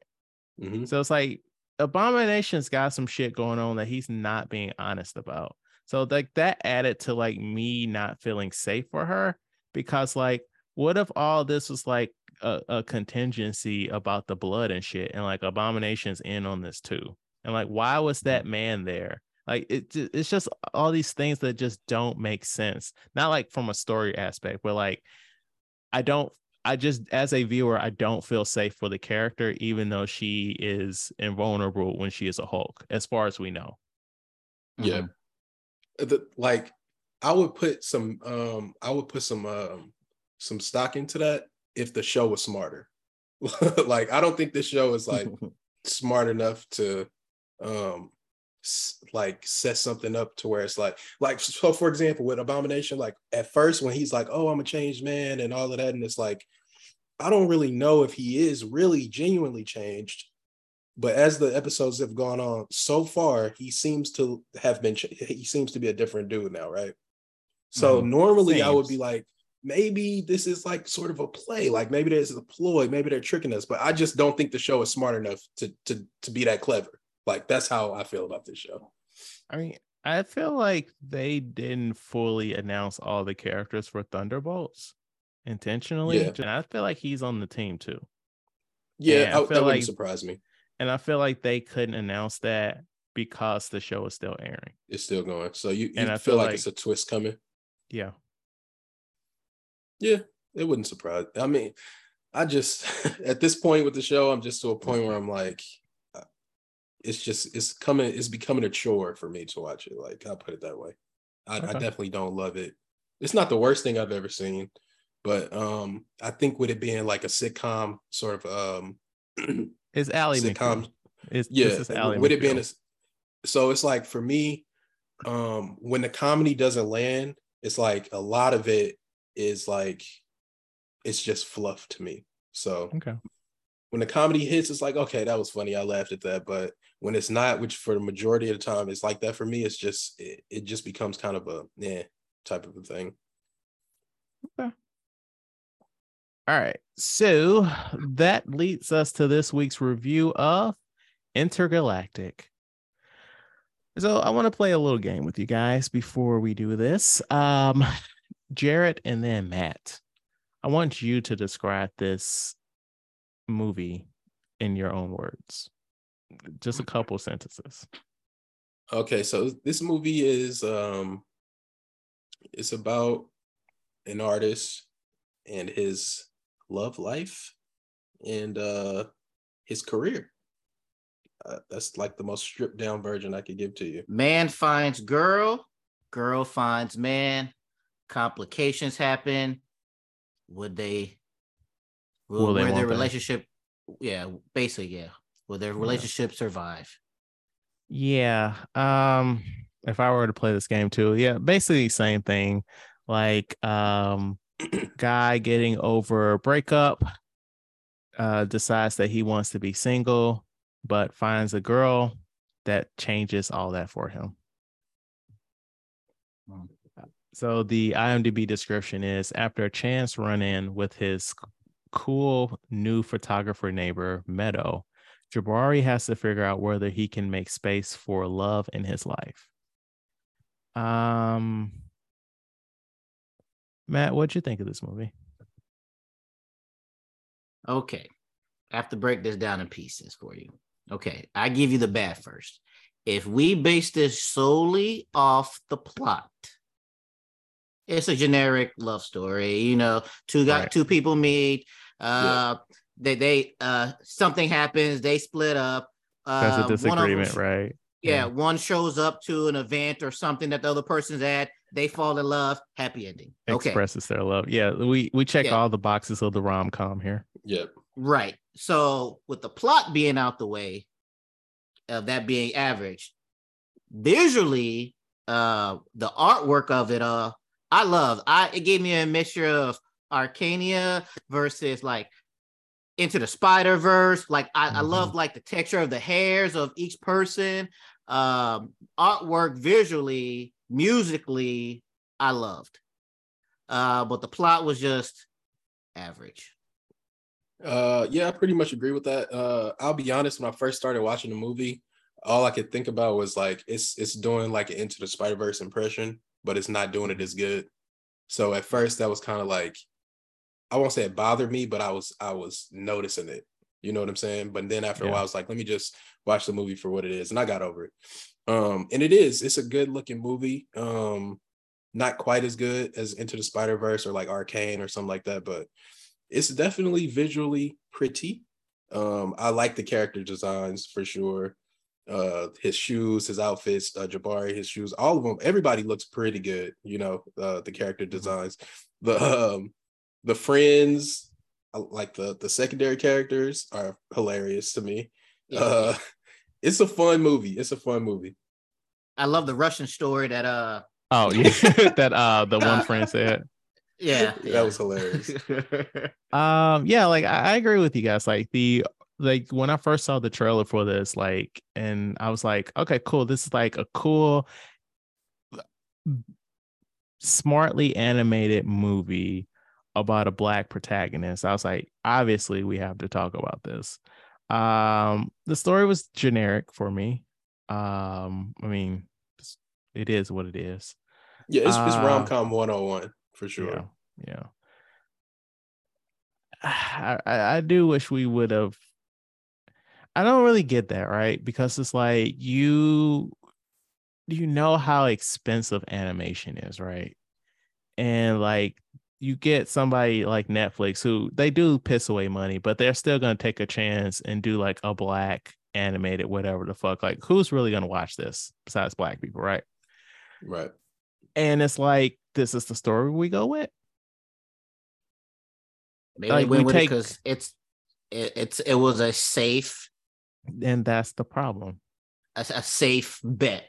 Mhm. So it's like Abomination's got some shit going on that he's not being honest about. So like that added to like me not feeling safe for her because like what if all this was like a, a contingency about the blood and shit and like Abomination's in on this too? And like why was that man there? Like it, it's just all these things that just don't make sense. Not like from a story aspect, but like I don't. I just, as a viewer, I don't feel safe for the character, even though she is invulnerable when she is a Hulk, as far as we know. Yeah. Mhm. the, like I would put some um I would put some um some stock into that if the show was smarter. like I don't think this show is like smart enough to um like set something up to where it's like like so for example with abomination like at first when he's like oh i'm a changed man and all of that and it's like i don't really know if he is really genuinely changed but as the episodes have gone on so far he seems to have been he seems to be a different dude now right so Mhm. normally i would be like maybe this is like sort of a play like maybe there's a ploy maybe they're tricking us but i just don't think the show is smart enough to to to be that clever like that's how i feel about this show I mean, I feel like they didn't fully announce all the characters for Thunderbolts intentionally. Yeah. And I feel like he's on the team too. yeah, I I- feel that wouldn't like- surprise me And I feel like they couldn't announce that because the show is still airing. it's still going so you, you And I feel feel like, like- it's a twist coming Yeah. Yeah it wouldn't surprise i mean i just at this point with the show i'm just to a point where i'm like uh, it's just it's coming it's becoming a chore for me to watch it like i'll put it that way. I, I definitely don't love it. It's not the worst thing i've ever seen but um i think with it being like a sitcom sort of um It's Ally sitcom. It's, yeah this is Ally with it being a, so it's like for me um when the comedy doesn't land it's like a lot of it is like it's just fluff to me so Okay. when the comedy hits it's like okay that was funny i laughed at that but when it's not which for the majority of the time it's like that for me it's just it, it just becomes kind of a yeah type of a thing Okay. All right. So that leads us to this week's review of Entergalactic. So I want to play a little game with you guys before we do this. Um, Jarrett and then Matt. I want you to describe this movie in your own words. Just a couple sentences. Okay, so this movie is um it's about an artist and his love life and uh his career. Uh, that's like the most stripped down version I could give to you. Man finds girl, girl finds man, complications happen. Would they will, Will they, their relationship yeah, basically, yeah. Will their relationship survive? Yeah. Um if I were to play this game too, yeah, basically same thing. Like um guy getting over a breakup uh decides that he wants to be single but finds a girl that changes all that for him. So the IMDb description is after a chance run in with his cool new photographer neighbor Meadow, Jabari has to figure out whether he can make space for love in his life. Um Matt, what'd you think of this movie? Okay. I have to break this down in pieces for you. Okay. I give you the bad first. If we base this solely off the plot, it's a generic love story. You know, two got Right. two people meet. Uh they they uh something happens, they split up. That's Uh, a one of them disagreement, right? Yeah, Yeah. one shows up to an event or something that the other person's at. They fall in love. Happy ending. Okay. Expresses their love. Yeah, we we check Yeah. all the boxes of the rom com here. Yep. Right. So with the plot being out the way, of that being average, visually, uh, the artwork of it, uh, I love. I it gave me a mixture of Arcania versus like into the Spider Verse. Like I, I Mhm. love like the texture of the hairs of each person. Um, artwork visually, musically, I loved. Uh, but the plot was just average. Uh, yeah, I pretty much agree with that. Uh, I'll be honest. When I first started watching the movie, all I could think about was like it's it's doing like an Into the Spider Verse impression, but it's not doing it as good. So at first, that was kind of like I won't say it bothered me, but I was I was noticing it. You know what I'm saying? But then after a while, I was like, let me just watch the movie for what it is, and I got over it. Um, and it is, it's a good looking movie. Um, not quite as good as Into the Spider Verse or like Arcane or something like that, but it's definitely visually pretty. Um, I like the character designs for sure. Uh, his shoes, his outfits, uh, Jabari, his shoes, all of them. Everybody looks pretty good. You know, uh, the character mm-hmm. designs, the um, the friends, like the the secondary characters are hilarious to me. Yeah. Uh, it's a fun movie. It's a fun movie. I love the Russian story that uh Oh yeah, that uh the one friend said. Yeah, yeah, that was hilarious. um, yeah, like I, I agree with you guys. Like the like when I first saw the trailer for this, like, and I was like, okay, cool. This is like a cool, smartly animated movie about a black protagonist. I was like, obviously, we have to talk about this. Um, the story was generic for me. Um, I mean, it is what it is. Yeah, it's, uh, it's rom com 101 for sure. Yeah. yeah. I, I do wish we would have. I don't really get that, right? Because it's like you you know how expensive animation is, right? And like you get somebody like Netflix who they do piss away money, but they're still gonna take a chance and do like a black animated whatever the fuck. Like who's really gonna watch this besides black people, right? Right. And it's like, this is the story we go with. Maybe like, we take because it's it, it's it was a safe, and that's the problem. A, a safe bet.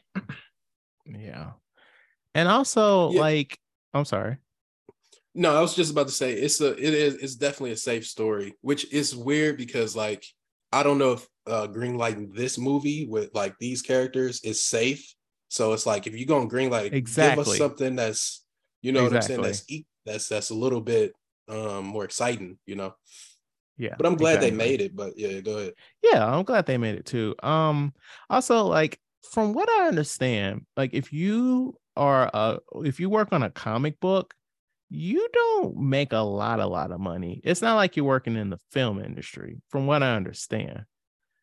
Yeah, and also yeah. like, I'm sorry. No, I was just about to say it's a it is it's definitely a safe story, which is weird because like I don't know if uh greenlighting this movie with like these characters is safe so it's like if you're gonna green light, exactly. give us something that's you know exactly. what I'm saying that's that's that's a little bit um more exciting, you know. Yeah. But I'm glad exactly. they made it. But yeah, go ahead. Yeah, I'm glad they made it too. Um also like from what I understand, like if you are uh if you work on a comic book, you don't make a lot, a lot of money. It's not like you're working in the film industry, from what I understand.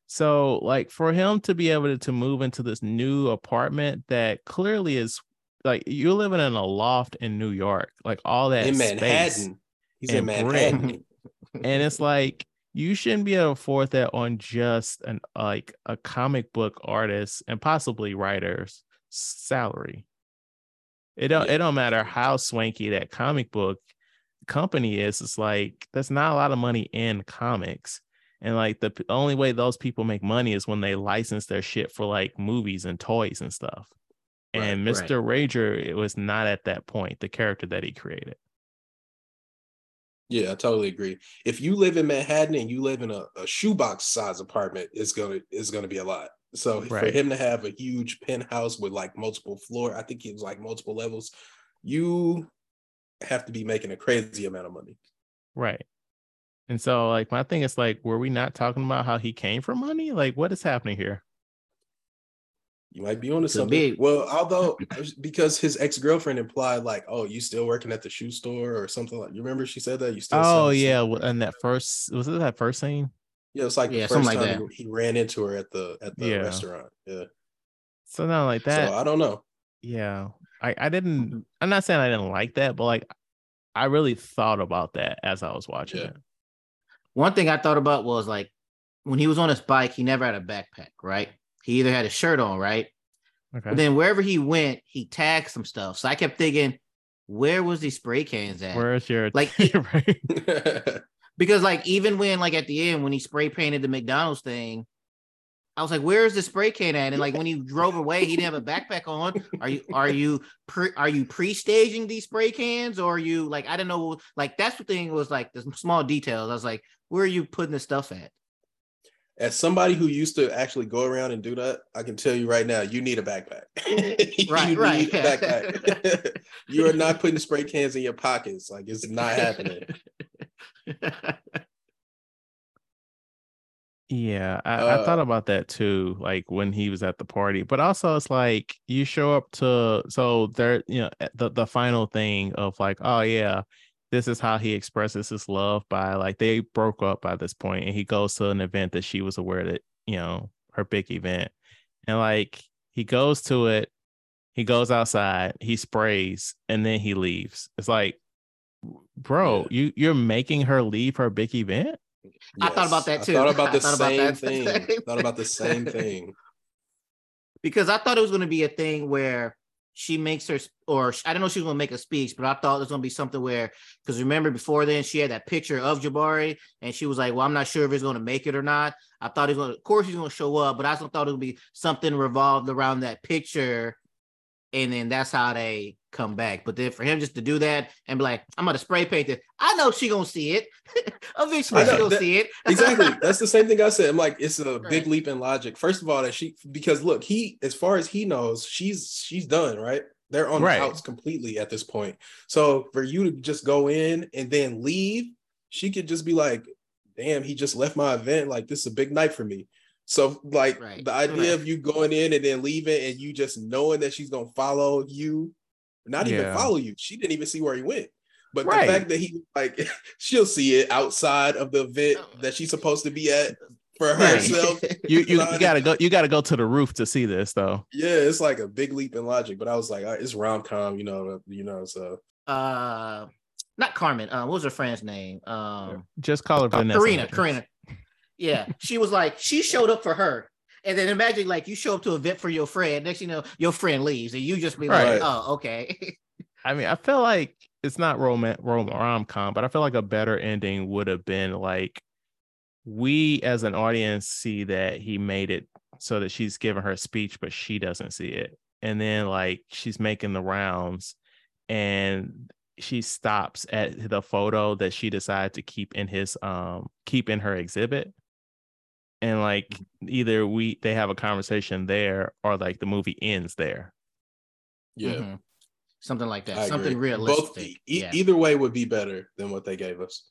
So, like, for him to be able to, to move into this new apartment that clearly is like you're living in a loft in New York, like all that in Manhattan. He's in Manhattan, and it's like you shouldn't be able to afford that on just an like a comic book artist and possibly writer's salary. It don't yeah. it don't matter how swanky that comic book company is. It's like that's not a lot of money in comics. And like the only way those people make money is when they license their shit for like movies and toys and stuff. Right, and Mr. Right. Rager, it was not at that point, the character that he created. Yeah, I totally agree. If you live in Manhattan and you live in a, a shoebox size apartment, it's gonna it's gonna be a lot. So right. for him to have a huge penthouse with like multiple floor, I think it was like multiple levels, you have to be making a crazy amount of money. Right. And so, like, my thing is like, were we not talking about how he came from money? Like, what is happening here? You might be on to something. Be. Well, although because his ex girlfriend implied like, "Oh, you still working at the shoe store or something like." You remember she said that you still. Oh yeah, and that first was it that first scene? Yeah, it's like yeah, the first like time he, he, ran into her at the at the yeah. restaurant. Yeah. So not like that. So I don't know. Yeah, I I didn't. Mm-hmm. I'm not saying I didn't like that, but like I really thought about that as I was watching yeah. it. One thing I thought about was like when he was on his bike, he never had a backpack, right? He either had a shirt on, right? Okay. But then wherever he went, he tagged some stuff. So I kept thinking, where was these spray cans at? Where's your like? because like even when like at the end when he spray painted the McDonald's thing, I was like, "Where's the spray can at?" And like when he drove away, he didn't have a backpack on. Are you are you pre are you pre staging these spray cans, or are you like I don't know? Like that's the thing was like the small details. I was like, "Where are you putting the stuff at?" As somebody who used to actually go around and do that, I can tell you right now, you need a backpack. right, right. backpack. you are not putting spray cans in your pockets. Like it's not happening. Yeah, I, uh, I, thought about that too, like when he was at the party. But also, it's like you show up to so there, you know, the the final thing of like, oh yeah, this is how he expresses his love by like they broke up by this point, and he goes to an event that she was aware that you know her big event, and like He goes to it. He goes outside. He sprays, and then he leaves. It's like, bro, Yeah. you you're making her leave her big event. I thought about that too. I thought about the thought about same that. thing. thought about the same thing. because I thought it was going to be a thing where she makes her, or I don't know if she was going to make a speech, but I thought going to be something where, because remember before then she had that picture of Jabari, and she was like, "Well, I'm not sure if he's to make it or not." I thought he's to, of course, he's to show up, but I also thought it would be something revolved around that picture, and then that's how they come back. But then for him just to do that and be like, "I'm going to spray paint it," I know she going to see it. Eventually, know, she going to that- see it. exactly. That's the same thing I said. I'm like, it's a Right. big leap in logic. First of all, that she because look, he as far as he knows, she's she's done, right? They're on Right. the outs completely at this point. So for you to just go in and then leave, she could just be like, damn, he just left my event. Like this is a big night for me. So like Right. the idea Right. of you going in and then leaving and you just knowing that she's gonna follow you, not even follow you. She didn't even see where he went. But Right. the fact that he like she'll see it outside of the event that she's supposed to be at for herself. You you, you gotta go. You gotta go to the roof to see this though. Yeah, it's like a big leap in logic. But I was like, all right, it's rom com, you know, you know. So uh, not Carmen. Uh, what was her friend's name? Um. Just call her Vanessa. Karina, Karina. Yeah, she was like, she showed up for her. And then imagine like you show up to a event for your friend. Next, you know, your friend leaves, and you just be like, "Oh, okay." I mean, I feel like it's not rom rom com, but I feel like a better ending would have been like we as an audience see that he made it so that she's giving her speech, but she doesn't see it, and then like she's making the rounds, and she stops at the photo that she decided to keep in his um keep in her exhibit. And like either we they have a conversation there or like the movie ends there. yeah, Mhm. something like that, I something agree. realistic. Both e- yeah. either way would be better than what they gave us.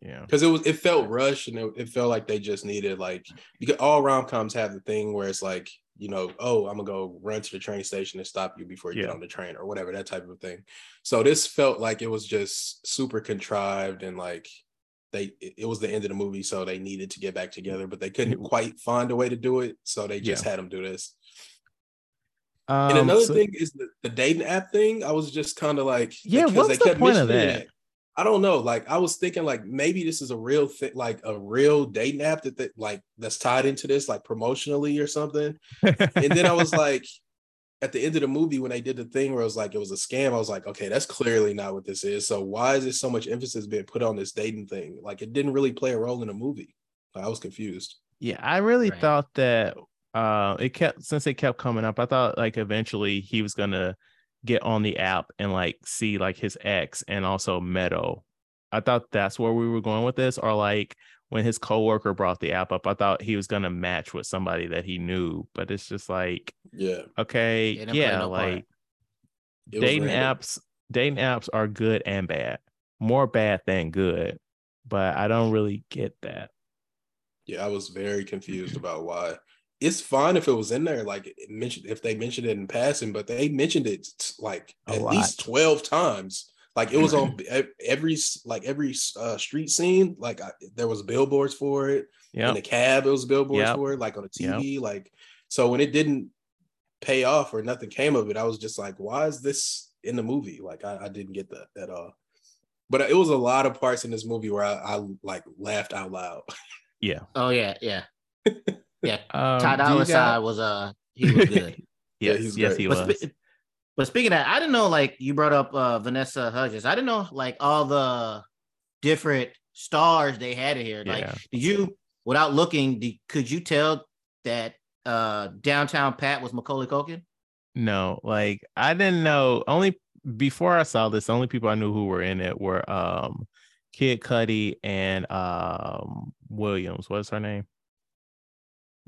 Yeah. because it was it felt rushed and it, it felt like they just needed like because all rom coms have the thing where it's like you know oh I'm gonna go run to the train station and stop you before you Yeah. get on the train or whatever that type of thing. So this felt like it was just super contrived and like they it was the end of the movie so they needed to get back together but they couldn't quite find a way to do it so they just had them do this. And Um, another so- thing is the, the dating app thing. I was just kind of like, Yeah, because what's the point of that? it. I don't know. Like, I was thinking, like maybe this is a real thing, like a real dating app that, that like that's tied into this, like promotionally or something. And then I was like, at the end of the movie, when they did the thing where it was like it was a scam, I was like, okay, that's clearly not what this is. So why is there so much emphasis being put on this dating thing? Like, it didn't really play a role in the movie. I was confused. Yeah, I really Right. thought that uh it kept since it kept coming up, I thought like eventually he was gonna get on the app and like see like his ex and also Meadow. I thought that's where we were going with this, or like when his coworker brought the app up, I thought he was gonna match with somebody that he knew, but it's just like Yeah, okay, Yeah, it didn't play yeah, no like dating random. apps, dating apps are good and bad, more bad than good, but I don't really get that. Yeah, I was very confused about why. It's fine if it was in there, like it mentioned if they mentioned it in passing, but they mentioned it like A at lot. least twelve times. Like it was on every like every uh, street scene. Like I, there was billboards for it in Yeah, the cab. It was billboards Yep. for it, like on the Yep. TV. Like so when it didn't pay off or nothing came of it, I was just like, why is this in the movie? Like I, I didn't get that at all. But it was a lot of parts in this movie where I, I like laughed out loud. yeah. Oh yeah, yeah. Yeah. Um, Ty Dolla got- Sign was uh he was good. Yeah, yes, he's yes, great. he but, was. spe- but speaking of that, I didn't know like you brought up uh Vanessa Hudgens. I didn't know like all the different stars they had in here. Like, Yeah. did you without looking, did, could you tell that uh downtown Pat was Macaulay Culkin? No, like I didn't know. Only before I saw this, the only people I knew who were in it were um Kid Cudi and um Williams. What's her name?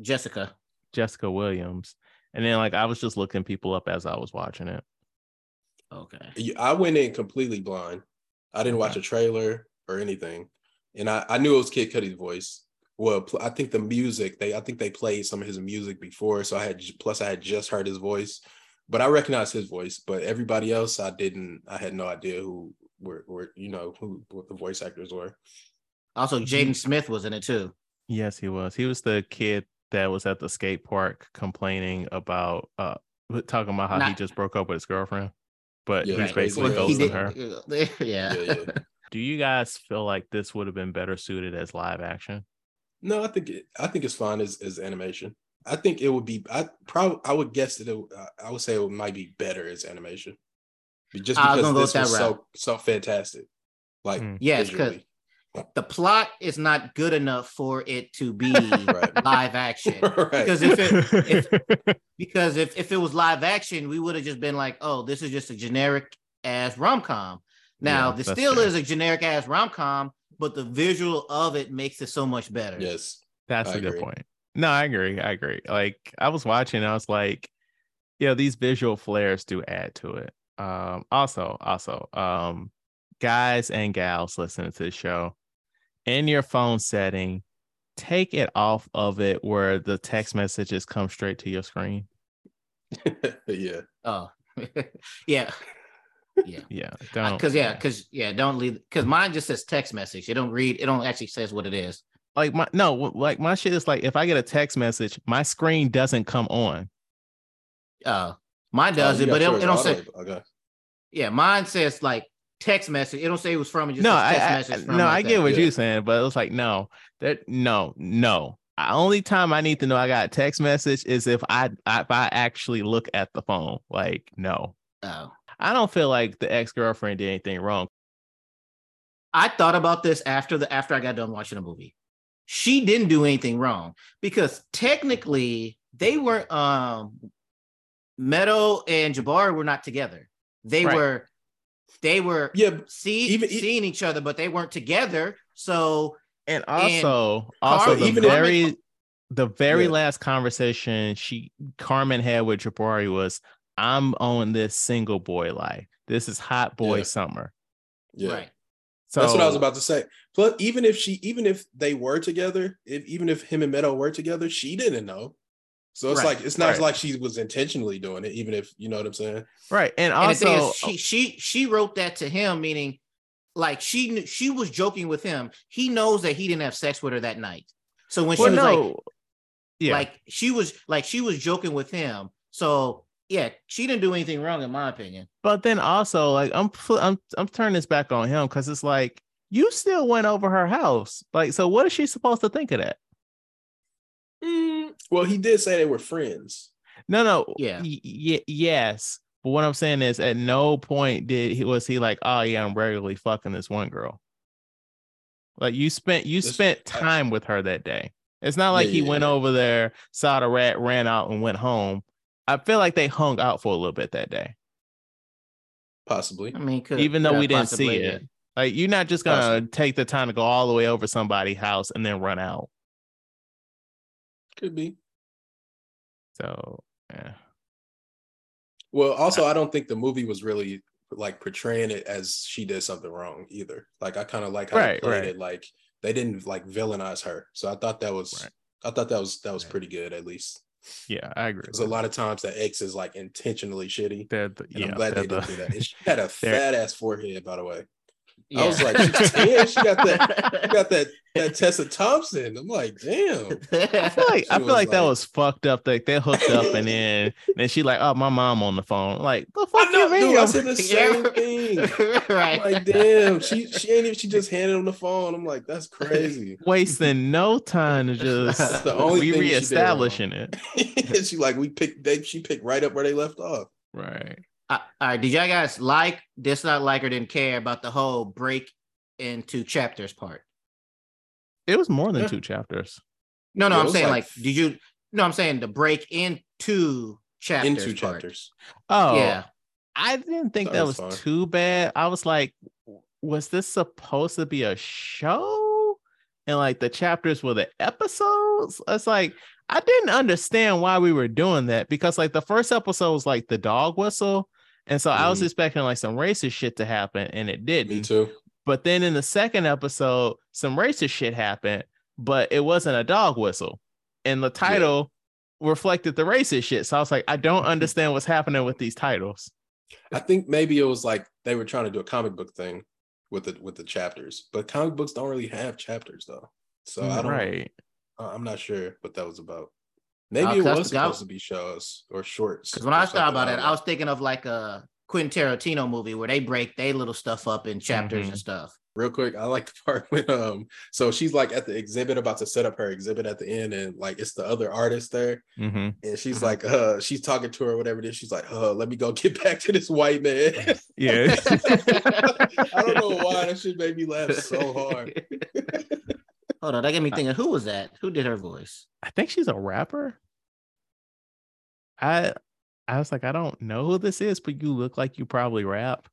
Jessica. Jessica Williams. And then like I was just looking people up as I was watching it. Okay. I went in completely blind. I didn't watch Okay. a trailer or anything, and I, I knew it was Kid Cudi's voice. Well, pl- I think the music they I think they played some of his music before, so I had plus I had just heard his voice, but I recognized his voice. But everybody else, I didn't. I had no idea who were were you know who what the voice actors were. Also, Jaden Smith was in it too. Yes, he was. He was the kid that was at the skate park complaining about uh talking about how he just broke up with his girlfriend, but Yeah, he's basically Well, he ghosting did- her. Yeah. Yeah, yeah. Do you guys feel like this would have been better suited as live action? No, I think it, I think it's fine as as animation. I think it would be. I probably I would guess that it, would- I would say it might be better as animation, just because gonna this with was that so so fantastic. Like Hmm. Yes, 'cause- visually. The plot is not good enough for it to be Right. live action. right. Because if it because if, if it was live action, we would have just been like, oh, this is just a generic ass rom com. Now, Yeah, this still fair. is a generic ass rom com, but the visual of it makes it so much better. yes, That's I a good point. No, I agree. I agree. Like I was watching, I was like, yeah, these visual flares do add to it. Um, also, also, um, guys and gals listening to the show, in your phone setting, take it off of it where the text messages come straight to your screen. yeah. Oh, yeah. Yeah. Yeah, don't Because yeah, because yeah, don't leave because mine just says text message. It don't read, it don't actually says what it is. like my no, like my shit is like if I get a text message, my screen doesn't come on. Uh mine Oh, does you it, but it, don't- it don't say Okay. yeah, mine says like text message. It don't say it was from it just no, I, I- from no, like I get that. what Yeah. you're saying, but it was like no, that no, no. I- Only time I need to know I got a text message is if I, I if I actually look at the phone. Like no, Oh. I don't feel like the ex girlfriend did anything wrong. I thought about this after the after I got done watching the movie. She didn't do anything wrong because technically they weren't um Meadow and Jabari were not together. They Right. were they were Yeah, see, Even- seeing each other, but they weren't together. So And also, also Carmen- the even if- very the very Yeah. last conversation she Carmen had with Jabari was, "I'm on this single boy life. This is hot boy Yeah. summer." yeah. right. So That's what I was about to say. Plus, even if she, even if they were together, if even if him and Meadow were together, she didn't know. So it's Right, like it's not right. like she was intentionally doing it, even if you know what I'm saying. right, and And also is, she she she wrote that to him, meaning like she knew she was joking with him. He knows that he didn't have sex with her that night. So when she well, was like, yeah, like she was like she was joking with him. So yeah, she didn't do anything wrong in my opinion. But then also, like, I'm I'm I'm turning this back on him because it's like you still went over her house. Like, so what is she supposed to think of that? Mm, well, he did say they were friends. No, no, Yeah. y- y- yes. But what I'm saying is, at no point did he was he like, oh yeah, I'm regularly fucking this one girl. Like you spent you This- spent I- time with her that day. It's not like Yeah, he yeah, went yeah. over there, saw the rat, ran out, and went home. I feel like they hung out for a little bit that day, Possibly. I mean, could, even though could we didn't possibly, see yeah. it. Like you're not just gonna Possibly. take the time to go all the way over somebody's house and then run out. Could be. So yeah. Well, also, I don't think the movie was really like portraying it as she did something wrong either. Like I kind of like how Right, they played right. it. Like they didn't like villainize her. So I thought that was Right. I thought that was that was Right. pretty good at least. Yeah, I agree. Because a lot of times the X is like intentionally shitty. They're the, And yeah, I'm glad they're they didn't the- do that. And she had a fat ass forehead, by the way. Yeah. I was like, she's 10. She got that. She got that. That Tessa Thompson. I'm like, damn. I feel like I feel like was that was fucked up. Like they hooked up and then then she like, oh, my mom on the phone. Like the fuck I know, you dude. I said the same thing. right. I'm like, damn. She she ain't even. She just handed on the phone. I'm like, that's crazy. wasting no time to just That's the only we she reestablishing it. she like we picked. They she picked right up where they left off. Right. Uh, all right. Did y'all guys like, dislike, like, or didn't care about the whole break into chapters part? It was more than Yeah. two chapters. No, no, Yeah, it I'm saying like- like, did you? No, I'm saying the break into chapters. Into part. chapters. Oh, Yeah. I didn't think That that was was too bad. I was like, was this supposed to be a show? And like the chapters were the episodes? It's like I didn't understand why we were doing that because like the first episode was like the dog whistle. And so I was Mhm. expecting like some racist shit to happen and it didn't. Me too. But then in the second episode, some racist shit happened, but it wasn't a dog whistle. And the title reflected the racist shit. So I was like, I don't understand what's happening with these titles. I think maybe it was like they were trying to do a comic book thing with the with the chapters, but comic books don't really have chapters though. So I don't. right. I'm not sure what that was about. Maybe Uh, it 'cause was I- supposed to be shows or shorts. Because when I or thought about it, I was thinking of like a Quentin Tarantino movie where they break their little stuff up in chapters Mhm. and stuff. real quick. I like the part when um, so she's like at the exhibit about to set up her exhibit at the end, and like it's the other artist there, hmm and she's Mhm. like, uh, she's talking to her, whatever it is. She's like, uh, let me go get back to this white man. Yeah. I don't know why that shit made me laugh so hard. Hold on, that got me thinking. Who was that? Who did her voice? I think she's a rapper. I I was like, I don't know who this is, but you look like you probably rap.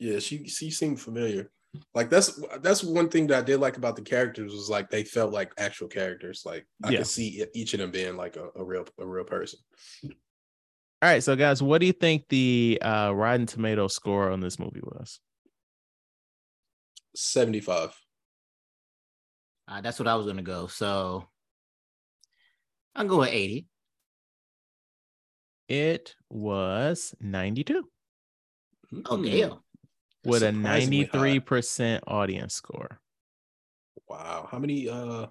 Yeah, she she seemed familiar. Like that's that's one thing that I did like about the characters was like they felt like actual characters. Like I Yeah. could see each of them being like a, a real a real person. All right, so guys, what do you think the uh Rotten Tomato score on this movie was? Seventy five. Uh, that's what I was gonna go. So I'll go with 80. It was 92 Oh damn. with a 93% audience score. Wow. How many uh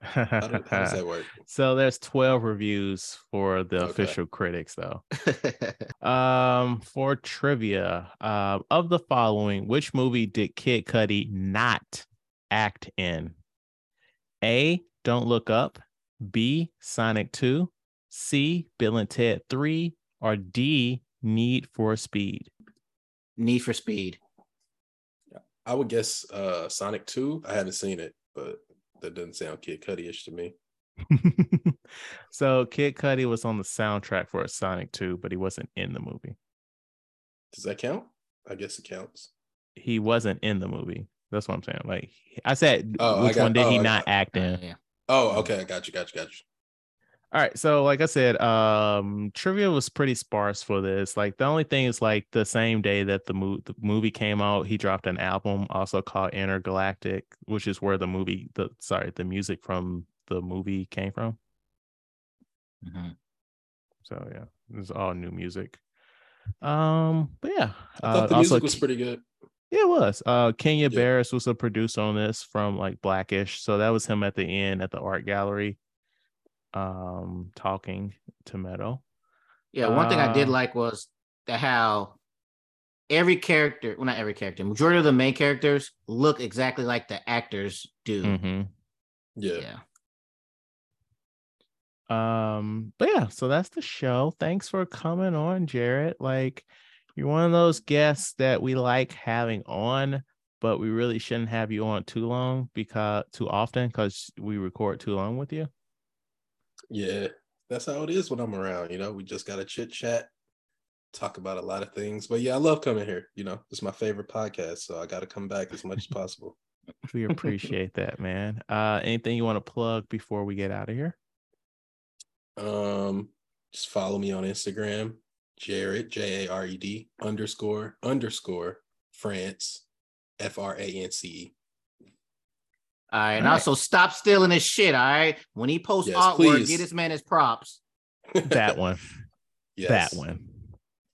how, do, how does that work? so there's 12 reviews for the Okay. official critics though. Um, for trivia, uh, of the following, which movie did Kid Cudi not act in? A. Don't Look Up. B. Sonic Two. C. Bill and Ted Three. Or D. Need for Speed. Need for Speed. I would guess uh Sonic 2. I haven't seen it, but that doesn't sound Kid Cudi-ish to me. so Kid Cudi was on the soundtrack for a Sonic Two, but he wasn't in the movie. Does that count? I guess it counts. He wasn't in the movie. That's what I'm saying. Like I said, Oh, I which got- one did oh, he I not got- act in? Uh, yeah. Oh, okay. I got you, got you, got you. All right, so like I said, um, trivia was pretty sparse for this. Like the only thing is, like the same day that the, mo- the movie came out, he dropped an album also called Entergalactic, which is where the movie, the sorry, the music from the movie came from. Mhm. So yeah, it was all new music. Um, but yeah, I thought the uh, also music was pretty good. Yeah, it was. Uh, Kenya Yeah. Barris was a producer on this from like Blackish, so that was him at the end at the art gallery, um, talking to Meadow. Yeah, one thing I did Uh, like was the how every character, well, not every character, majority of the main characters look exactly like the actors do. Mm-hmm. Yeah. Yeah. Um, but yeah, so that's the show. Thanks for coming on, Jared. Like, you're one of those guests that we like having on, but we really shouldn't have you on too long because too often because we record too long with you. Yeah. That's how it is when I'm around. You know, we just got to chit chat, talk about a lot of things. But yeah, I love coming here. You know, it's my favorite podcast. So I got to come back as much as possible. We appreciate that, man. Uh, anything you want to plug before we get out of here? Um, just follow me on Instagram, Jared J A R E D underscore underscore France F R A N C E. All right. And All right. also stop stealing his shit. All right. When he posts Yes, artwork, please. get this man his props. That one. yes. that one.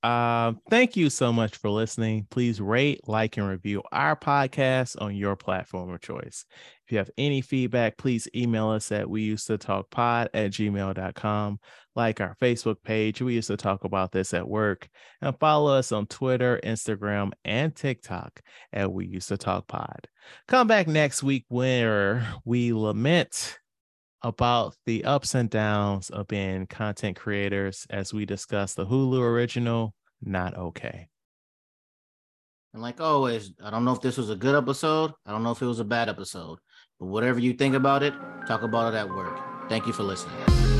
Um, thank you so much for listening. Please rate, like, and review our podcast on your platform of choice. If you have any feedback, please email us at we used to talk pod at gmail.com. Like our Facebook page. We used to talk about this at work. And follow us on Twitter, Instagram, and TikTok at we used to talk pod. Come back next week where we lament about the ups and downs of being content creators as we discuss the Hulu original, Not Okay. And like always, I don't know if this was a good episode. I don't know if it was a bad episode. But whatever you think about it, talk about it at work. Thank you for listening.